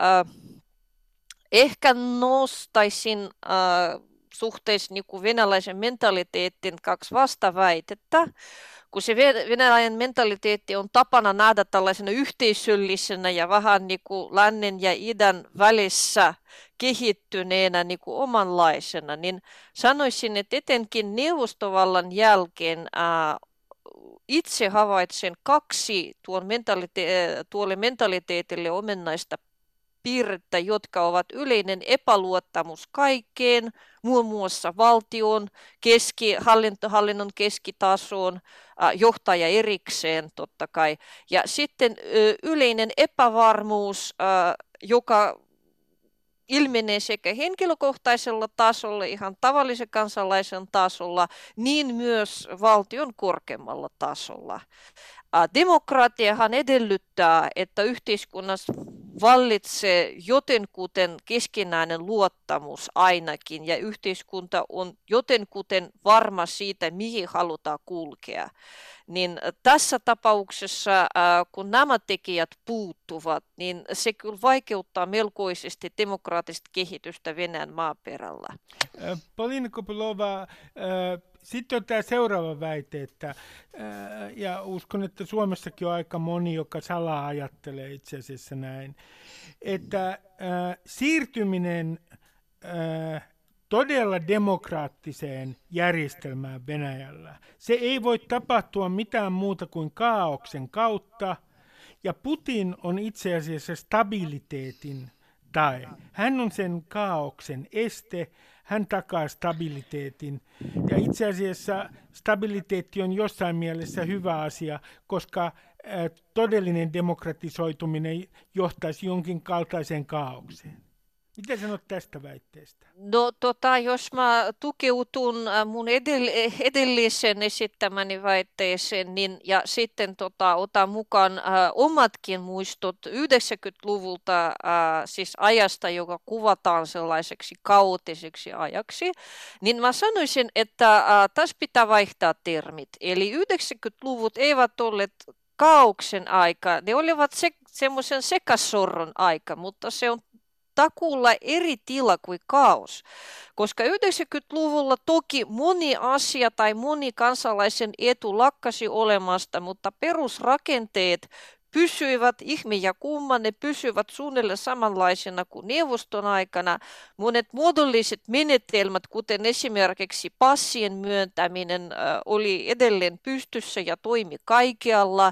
ehkä nostaisin äh, suhteessa niin kuin venäläisen mentaliteetin kaksi vastaväitettä, kun se venäläinen mentaliteetti on tapana nähdä tällaisena yhteisöllisenä ja vähän niin kuin lännen ja idän välissä kehittyneenä niin kuin omanlaisena, niin sanoisin, että etenkin neuvostovallan jälkeen ää, itse havaitsen kaksi tuon mentalite- tuolle mentaliteetille omennaista piirrettä, jotka ovat yleinen epäluottamus kaikkeen, muun muassa valtion, keski, hallinnon keskitasoon, johtaja erikseen totta kai. Ja sitten yleinen epävarmuus, joka ilmenee sekä henkilökohtaisella tasolla, ihan tavallisen kansalaisen tasolla, niin myös valtion korkeammalla tasolla. Demokratiahan edellyttää, että yhteiskunnassa vallitsee jotenkuten keskinäinen luottamus ainakin, ja yhteiskunta on jotenkuten varma siitä, mihin halutaan kulkea. Niin tässä tapauksessa, kun nämä tekijät puuttuvat, niin se kyllä vaikeuttaa melkoisesti demokraattista kehitystä Venäjän maaperällä. Polina Kopilova, sitten on tämä seuraava väite, että, ja uskon, että Suomessakin on aika moni, joka salaa ajattelee itse asiassa näin, että siirtyminen todella demokraattiseen järjestelmään Venäjällä, se ei voi tapahtua mitään muuta kuin kaauksen kautta, ja Putin on itse asiassa stabiliteetin tae. Hän on sen kaauksen este, hän takaa stabiliteetin. Ja itse asiassa stabiliteetti on jossain mielessä hyvä asia, koska todellinen demokratisoituminen johtaisi jonkin kaltaiseen kaaukseen. Mitä sanot tästä väitteestä? No tota, jos mä tukeutun äh, mun edell- edellisen esittämäni väitteeseen, niin, ja sitten tota, otan mukaan äh, omatkin muistot 90-luvulta, äh, siis ajasta, joka kuvataan sellaiseksi kaoottiseksi ajaksi, niin mä sanoisin, että äh, tässä pitää vaihtaa termit. Eli 90-luvut eivät olleet kaauksen aika, ne olivat se, semmoisen sekasorron aika, mutta se on takuulla eri tila kuin kaos. Koska 90-luvulla toki moni asia tai moni kansalaisen etu lakkasi olemasta, mutta perusrakenteet pysyivät, ihme ja kumma, ne pysyvät suunnilleen samanlaisena kuin neuvoston aikana. Monet muodolliset menetelmät, kuten esimerkiksi passien myöntäminen, oli edelleen pystyssä ja toimi kaikkialla.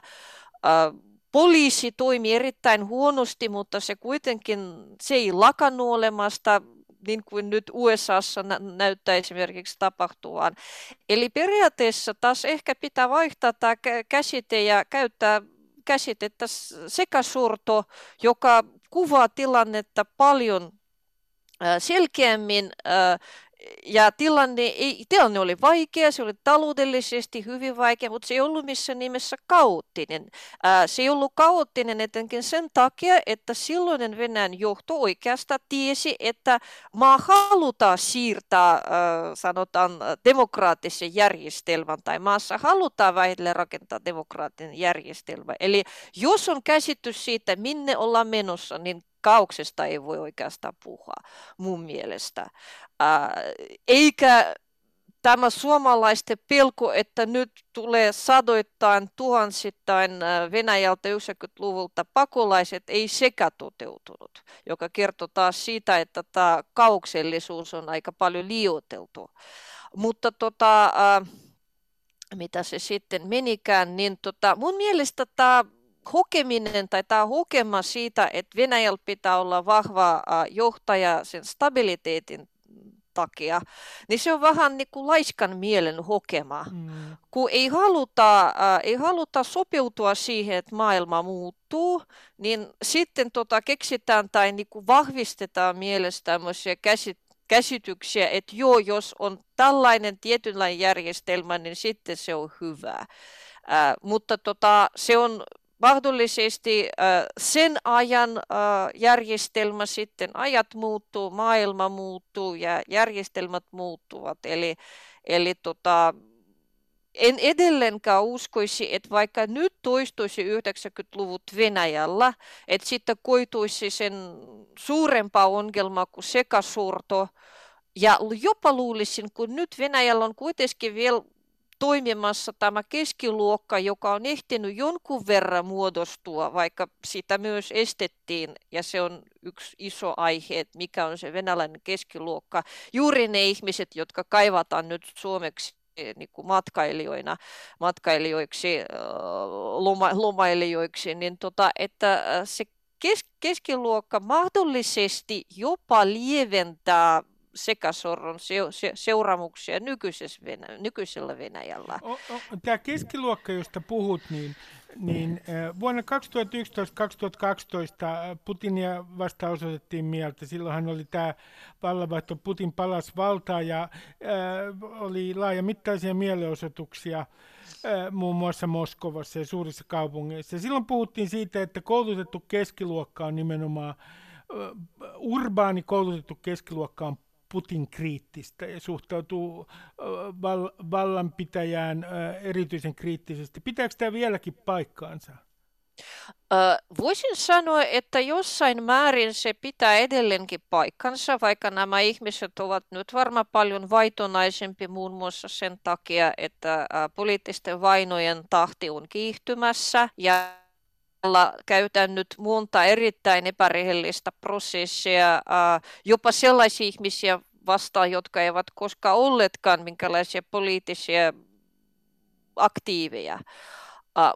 Poliisi toimi erittäin huonosti, mutta se kuitenkin se ei lakannut olemasta niin kuin nyt USAssa näyttää esimerkiksi tapahtuvan. Eli periaatteessa taas ehkä pitää vaihtaa tämä käsite ja käyttää käsitettä sekasorto, joka kuvaa tilannetta paljon selkeämmin ja tilanne, ei, tilanne oli vaikea, se oli taloudellisesti hyvin vaikea, mutta se ei ollut missään nimessä kaoottinen. Ää, se ei ollut kaoottinen etenkin sen takia, että silloinen Venäjän johto oikeastaan tiesi, että maa halutaan siirtää, ää, sanotaan, demokraattisen järjestelmän, tai maassa halutaan vähitellen rakentaa demokraattinen järjestelmä. Eli jos on käsitys siitä, minne ollaan menossa, niin kauksesta ei voi oikeastaan puhua mun mielestä. Ää, eikä tämä suomalaisten pelko, että nyt tulee sadoittain, tuhansittain Venäjältä 90-luvulta pakolaiset, ei sekä toteutunut, joka kertoo taas siitä, että tämä kauksellisuus on aika paljon liioteltu. Mutta tota, äh, mitä se sitten menikään, niin tota, mun mielestä tämä hokeminen tai tämä hokema siitä, että Venäjällä pitää olla vahva johtaja sen stabiliteetin takia, niin se on vähän niin kuin laiskan mielen hokema, mm. kun ei haluta, äh, ei haluta sopeutua siihen, että maailma muuttuu, niin sitten tota keksitään tai niin kuin vahvistetaan mielessä tämmöisiä käsit, käsityksiä, että joo, jos on tällainen tietynlainen järjestelmä, niin sitten se on hyvä. Äh, mutta tota, se on mahdollisesti sen ajan järjestelmä sitten, ajat muuttuu, maailma muuttuu ja järjestelmät muuttuvat. Eli, eli tota, en edelleenkään uskoisi, että vaikka nyt toistuisi 90-luvut Venäjällä, että sitten koituisi sen suurempaa ongelmaa kuin sekasorto, ja jopa luulisin, kun nyt Venäjällä on kuitenkin vielä toimimassa tämä keskiluokka, joka on ehtinyt jonkun verran muodostua, vaikka sitä myös estettiin, ja se on yksi iso aihe, että mikä on se venäläinen keskiluokka. Juuri ne ihmiset, jotka kaivataan nyt suomeksi niin kuin matkailijoina, matkailijoiksi, loma, lomailijoiksi, niin tota, että se kes, keskiluokka mahdollisesti jopa lieventää sekasorron se, se, seuraamuksia nykyisessä Venä, nykyisellä Venäjällä. O, o, tämä keskiluokka, josta puhut, niin, niin vuonna 2011-2012 Putinia vasta osoitettiin mieltä. Silloinhan oli tämä vallanvaihto, Putin palasi valtaan ja äh, oli laajamittaisia mielenosoituksia äh, muun muassa Moskovassa ja suurissa kaupungeissa. Silloin puhuttiin siitä, että koulutettu keskiluokka on nimenomaan urbaani koulutettu keskiluokka on Putin kriittistä ja suhtautuu val- vallanpitäjään erityisen kriittisesti. Pitääkö tämä vieläkin paikkaansa? Voisin sanoa, että jossain määrin se pitää edelleenkin paikkansa, vaikka nämä ihmiset ovat nyt varmaan paljon vaitonaisempi muun muassa sen takia, että poliittisten vainojen tahti on kiihtymässä ja käytän nyt monta erittäin epärehellistä prosessia, jopa sellaisia ihmisiä vastaan, jotka eivät koskaan olleetkaan minkälaisia poliittisia aktiiveja.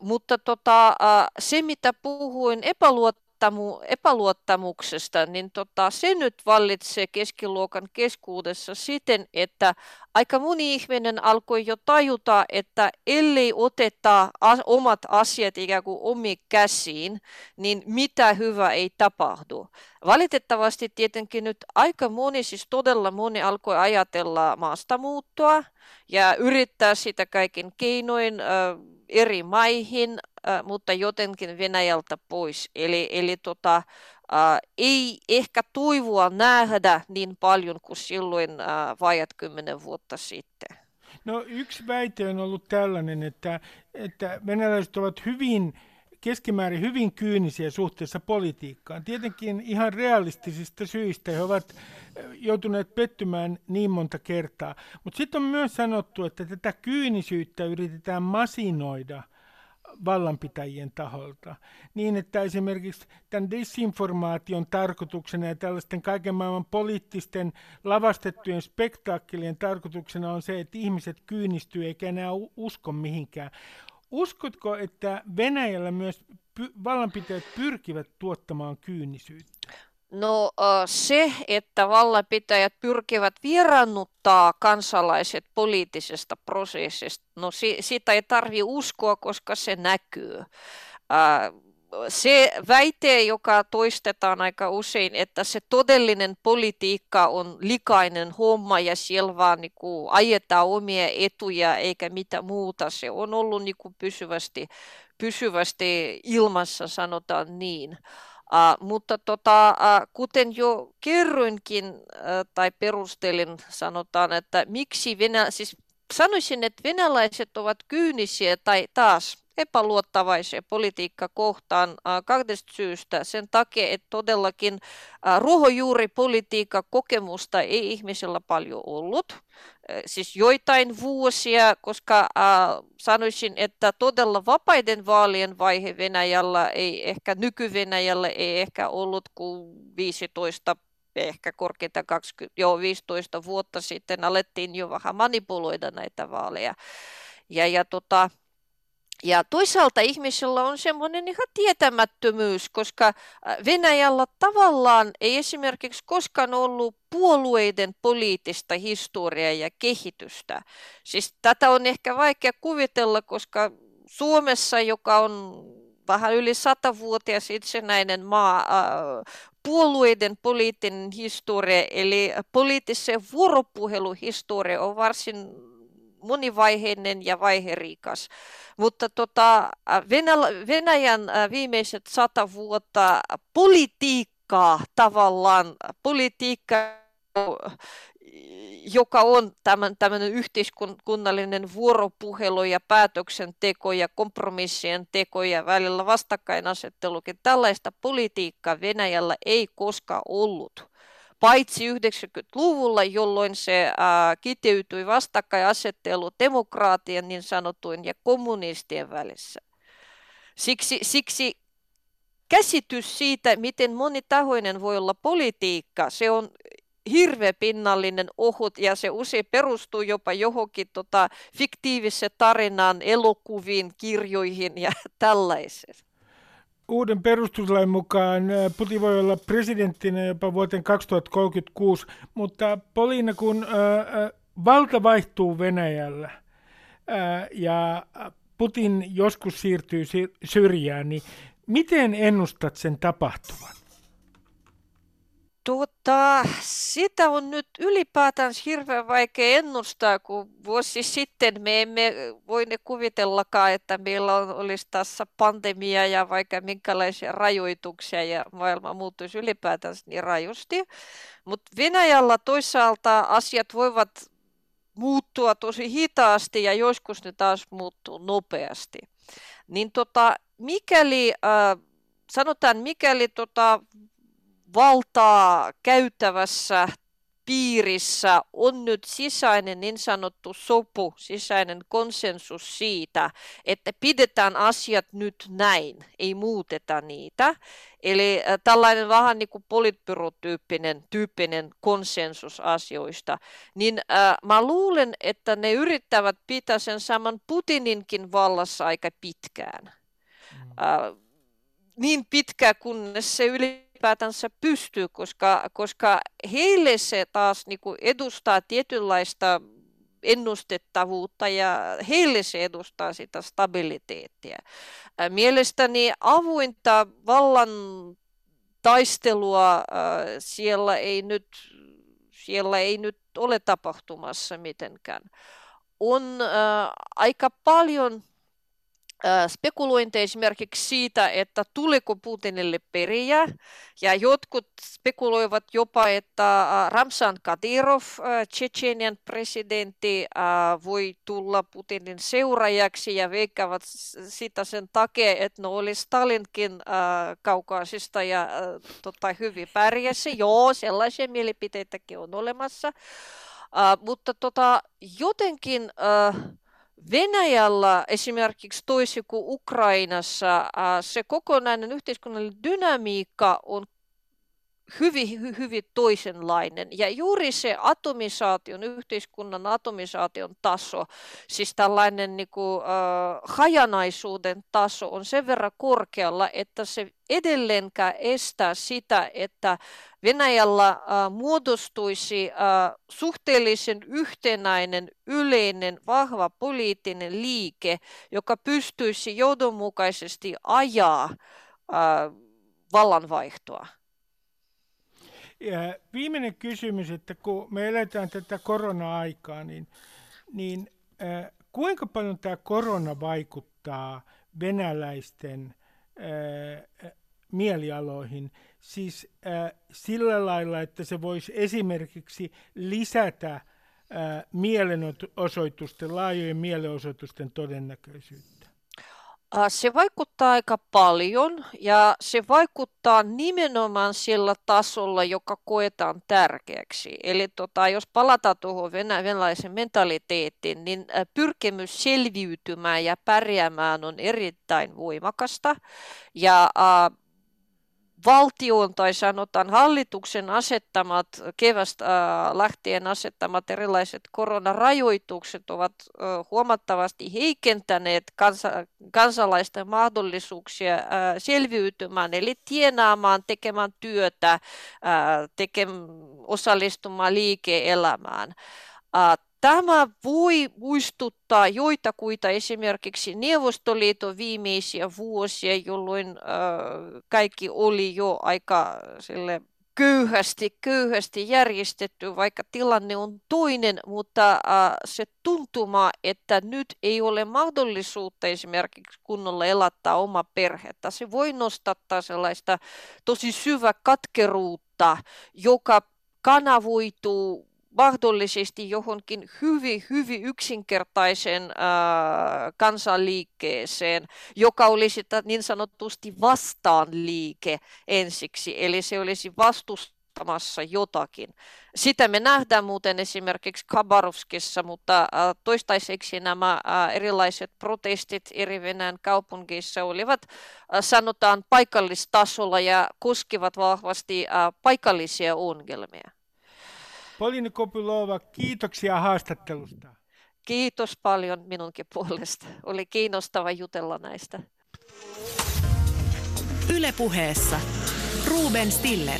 mutta tota, se, mitä puhuin epäluot epäluottamu, epäluottamuksesta, niin tota, se nyt vallitsee keskiluokan keskuudessa siten, että aika moni ihminen alkoi jo tajuta, että ellei oteta as, omat asiat ikään kuin omiin käsiin, niin mitä hyvä ei tapahdu. Valitettavasti tietenkin nyt aika moni, siis todella moni alkoi ajatella maastamuuttoa ja yrittää sitä kaikin keinoin äh, eri maihin, mutta jotenkin Venäjältä pois. Eli, eli tota, äh, ei ehkä toivoa nähdä niin paljon kuin silloin äh, vajat kymmenen vuotta sitten. No yksi väite on ollut tällainen, että, että venäläiset ovat hyvin keskimäärin hyvin kyynisiä suhteessa politiikkaan. Tietenkin ihan realistisista syistä he ovat joutuneet pettymään niin monta kertaa. Mutta sitten on myös sanottu, että tätä kyynisyyttä yritetään masinoida vallanpitäjien taholta. Niin, että esimerkiksi tämän disinformaation tarkoituksena ja tällaisten kaiken maailman poliittisten lavastettujen spektaakkelien tarkoituksena on se, että ihmiset kyynistyy eikä enää usko mihinkään. Uskotko, että Venäjällä myös py- vallanpitäjät pyrkivät tuottamaan kyynisyyttä? No se, että vallanpitäjät pyrkivät vierannuttaa kansalaiset poliittisesta prosessista, no sitä ei tarvi uskoa, koska se näkyy se väite, joka toistetaan aika usein, että se todellinen politiikka on likainen homma ja siellä vaan niin kuin ajetaan omia etuja eikä mitä muuta, se on ollut niin kuin pysyvästi, pysyvästi ilmassa, sanotaan niin. Uh, mutta tota, uh, kuten jo kerroinkin uh, tai perustelin, sanotaan, että miksi Venä, siis sanoisin, että venäläiset ovat kyynisiä tai taas epäluottavaisia politiikka kohtaan kahdesta syystä. Sen takia, että todellakin ruohonjuuripolitiikka kokemusta ei ihmisellä paljon ollut. Siis joitain vuosia, koska sanoisin, että todella vapaiden vaalien vaihe Venäjällä ei ehkä, nyky-Venäjällä ei ehkä ollut kuin 15 ehkä korkeinta 20, joo, 15 vuotta sitten alettiin jo vähän manipuloida näitä vaaleja. Ja, ja tota, ja toisaalta ihmisellä on semmoinen ihan tietämättömyys, koska äh, Venäjällä tavallaan ei esimerkiksi koskaan ollut puolueiden poliittista historiaa ja kehitystä. Siis tätä on ehkä vaikea kuvitella, koska Suomessa, joka on vähän yli satavuotias itsenäinen maa, äh, puolueiden poliittinen historia, eli poliittisen vuoropuheluhistoria on varsin monivaiheinen ja vaiherikas. Mutta tota, Venäjän viimeiset sata vuotta politiikkaa tavallaan, politiikka joka on tämän, tämmöinen yhteiskunnallinen vuoropuhelu ja päätöksenteko ja kompromissien teko ja välillä vastakkainasettelukin. Tällaista politiikkaa Venäjällä ei koskaan ollut paitsi 90-luvulla, jolloin se kiteytyi vastakkainasettelu demokraatien niin sanottujen ja kommunistien välissä. Siksi, siksi käsitys siitä, miten monitahoinen voi olla politiikka, se on hirveän pinnallinen, ohut ja se usein perustuu jopa johonkin tota, fiktiiviseen tarinaan, elokuviin, kirjoihin ja tällaiseen uuden perustuslain mukaan Putin voi olla presidenttinä jopa vuoteen 2036, mutta Poliina, kun valta vaihtuu Venäjällä ja Putin joskus siirtyy syrjään, niin miten ennustat sen tapahtuvan? Tuota, sitä on nyt ylipäätään hirveän vaikea ennustaa, kun vuosi sitten me emme voi ne kuvitellakaan, että meillä on, olisi tässä pandemia ja vaikka minkälaisia rajoituksia ja maailma muuttuisi ylipäätään niin rajusti. Mutta Venäjällä toisaalta asiat voivat muuttua tosi hitaasti ja joskus ne taas muuttuu nopeasti. Niin tota, mikäli, äh, sanotaan, mikäli tota, valtaa käyttävässä piirissä on nyt sisäinen niin sanottu sopu, sisäinen konsensus siitä, että pidetään asiat nyt näin, ei muuteta niitä. Eli tällainen vähän niin kuin politbyrotyyppinen tyyppinen konsensus asioista. Niin äh, mä luulen, että ne yrittävät pitää sen saman Putininkin vallassa aika pitkään. Mm. Äh, niin pitkään, kunnes se yli ylipäätänsä pystyy, koska, koska heille se taas niin kuin edustaa tietynlaista ennustettavuutta ja heille se edustaa sitä stabiliteettia. Mielestäni avointa vallan taistelua siellä ei nyt, siellä ei nyt ole tapahtumassa mitenkään. On aika paljon spekulointeja esimerkiksi siitä, että tuliko Putinille periä, ja jotkut spekuloivat jopa, että Ramsan Kadyrov, Tsetsenian presidentti, voi tulla Putinin seuraajaksi ja veikkaavat sitä sen takia, että no oli Stalinkin kaukaisista ja tota, hyvin pärjäsi. Joo, sellaisia mielipiteitäkin on olemassa. mutta tota, jotenkin... Uh, Venäjällä esimerkiksi toisin kuin Ukrainassa se kokonainen yhteiskunnallinen dynamiikka on hyvin, hyvin toisenlainen. Ja juuri se atomisaation, yhteiskunnan atomisaation taso, siis tällainen niin kuin, äh, hajanaisuuden taso on sen verran korkealla, että se edelleenkään estää sitä, että Venäjällä äh, muodostuisi äh, suhteellisen yhtenäinen, yleinen, vahva poliittinen liike, joka pystyisi johdonmukaisesti ajaa äh, vallanvaihtoa. Ja viimeinen kysymys, että kun me eletään tätä korona-aikaa, niin, niin äh, kuinka paljon tämä korona vaikuttaa venäläisten äh, mielialoihin? Siis äh, sillä lailla, että se voisi esimerkiksi lisätä äh, mielenosoitusten, laajojen mielenosoitusten todennäköisyyttä. Se vaikuttaa aika paljon ja se vaikuttaa nimenomaan sillä tasolla, joka koetaan tärkeäksi. Eli tota, jos palataan tuohon venä- venäläisen mentaliteettiin, niin pyrkimys selviytymään ja pärjäämään on erittäin voimakasta. Ja äh, valtion tai sanotaan hallituksen asettamat kevästä äh, lähtien asettamat erilaiset koronarajoitukset ovat äh, huomattavasti heikentäneet kansa, kansalaisten mahdollisuuksia äh, selviytymään, eli tienaamaan, tekemään työtä, tekem, osallistumaan liike-elämään. Tämä voi muistuttaa joitakuita esimerkiksi Neuvostoliiton viimeisiä vuosia, jolloin kaikki oli jo aika sille köyhästi, köyhästi järjestetty, vaikka tilanne on toinen, mutta se tuntuma, että nyt ei ole mahdollisuutta esimerkiksi kunnolla elättää oma perhettä, se voi nostattaa sellaista tosi syvä katkeruutta, joka kanavoituu mahdollisesti johonkin hyvin, hyvin yksinkertaisen äh, kansanliikkeeseen, joka olisi niin sanotusti vastaan liike ensiksi, eli se olisi vastustamassa jotakin. Sitä me nähdään muuten esimerkiksi Khabarovskissa, mutta äh, toistaiseksi nämä äh, erilaiset protestit eri Venäjän kaupungeissa olivat äh, sanotaan paikallistasolla ja koskivat vahvasti paikallisia ongelmia. Polini Kopylova, kiitoksia haastattelusta. Kiitos paljon minunkin puolesta. Oli kiinnostava jutella näistä. Ylepuheessa Ruben Stiller.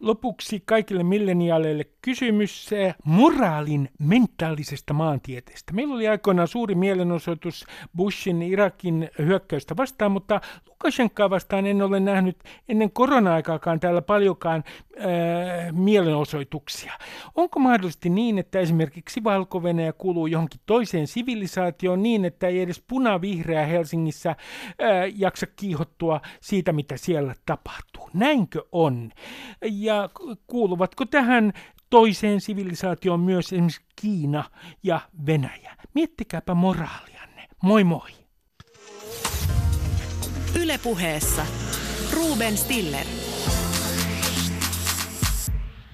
Lopuksi kaikille milleniaaleille kysymys moraalin mentaalisesta maantieteestä. Meillä oli aikoinaan suuri mielenosoitus Bushin Irakin hyökkäystä vastaan, mutta Lukashenkaa vastaan en ole nähnyt ennen korona-aikaakaan täällä paljonkaan äh, mielenosoituksia. Onko mahdollisesti niin, että esimerkiksi valko kuuluu johonkin toiseen sivilisaatioon niin, että ei edes punavihreä Helsingissä äh, jaksa kiihottua siitä, mitä siellä tapahtuu? Näinkö on? Ja kuuluvatko tähän toiseen sivilisaatioon myös esimerkiksi Kiina ja Venäjä? Miettikääpä moraalianne. Moi moi! Ylepuheessa Ruben Stiller.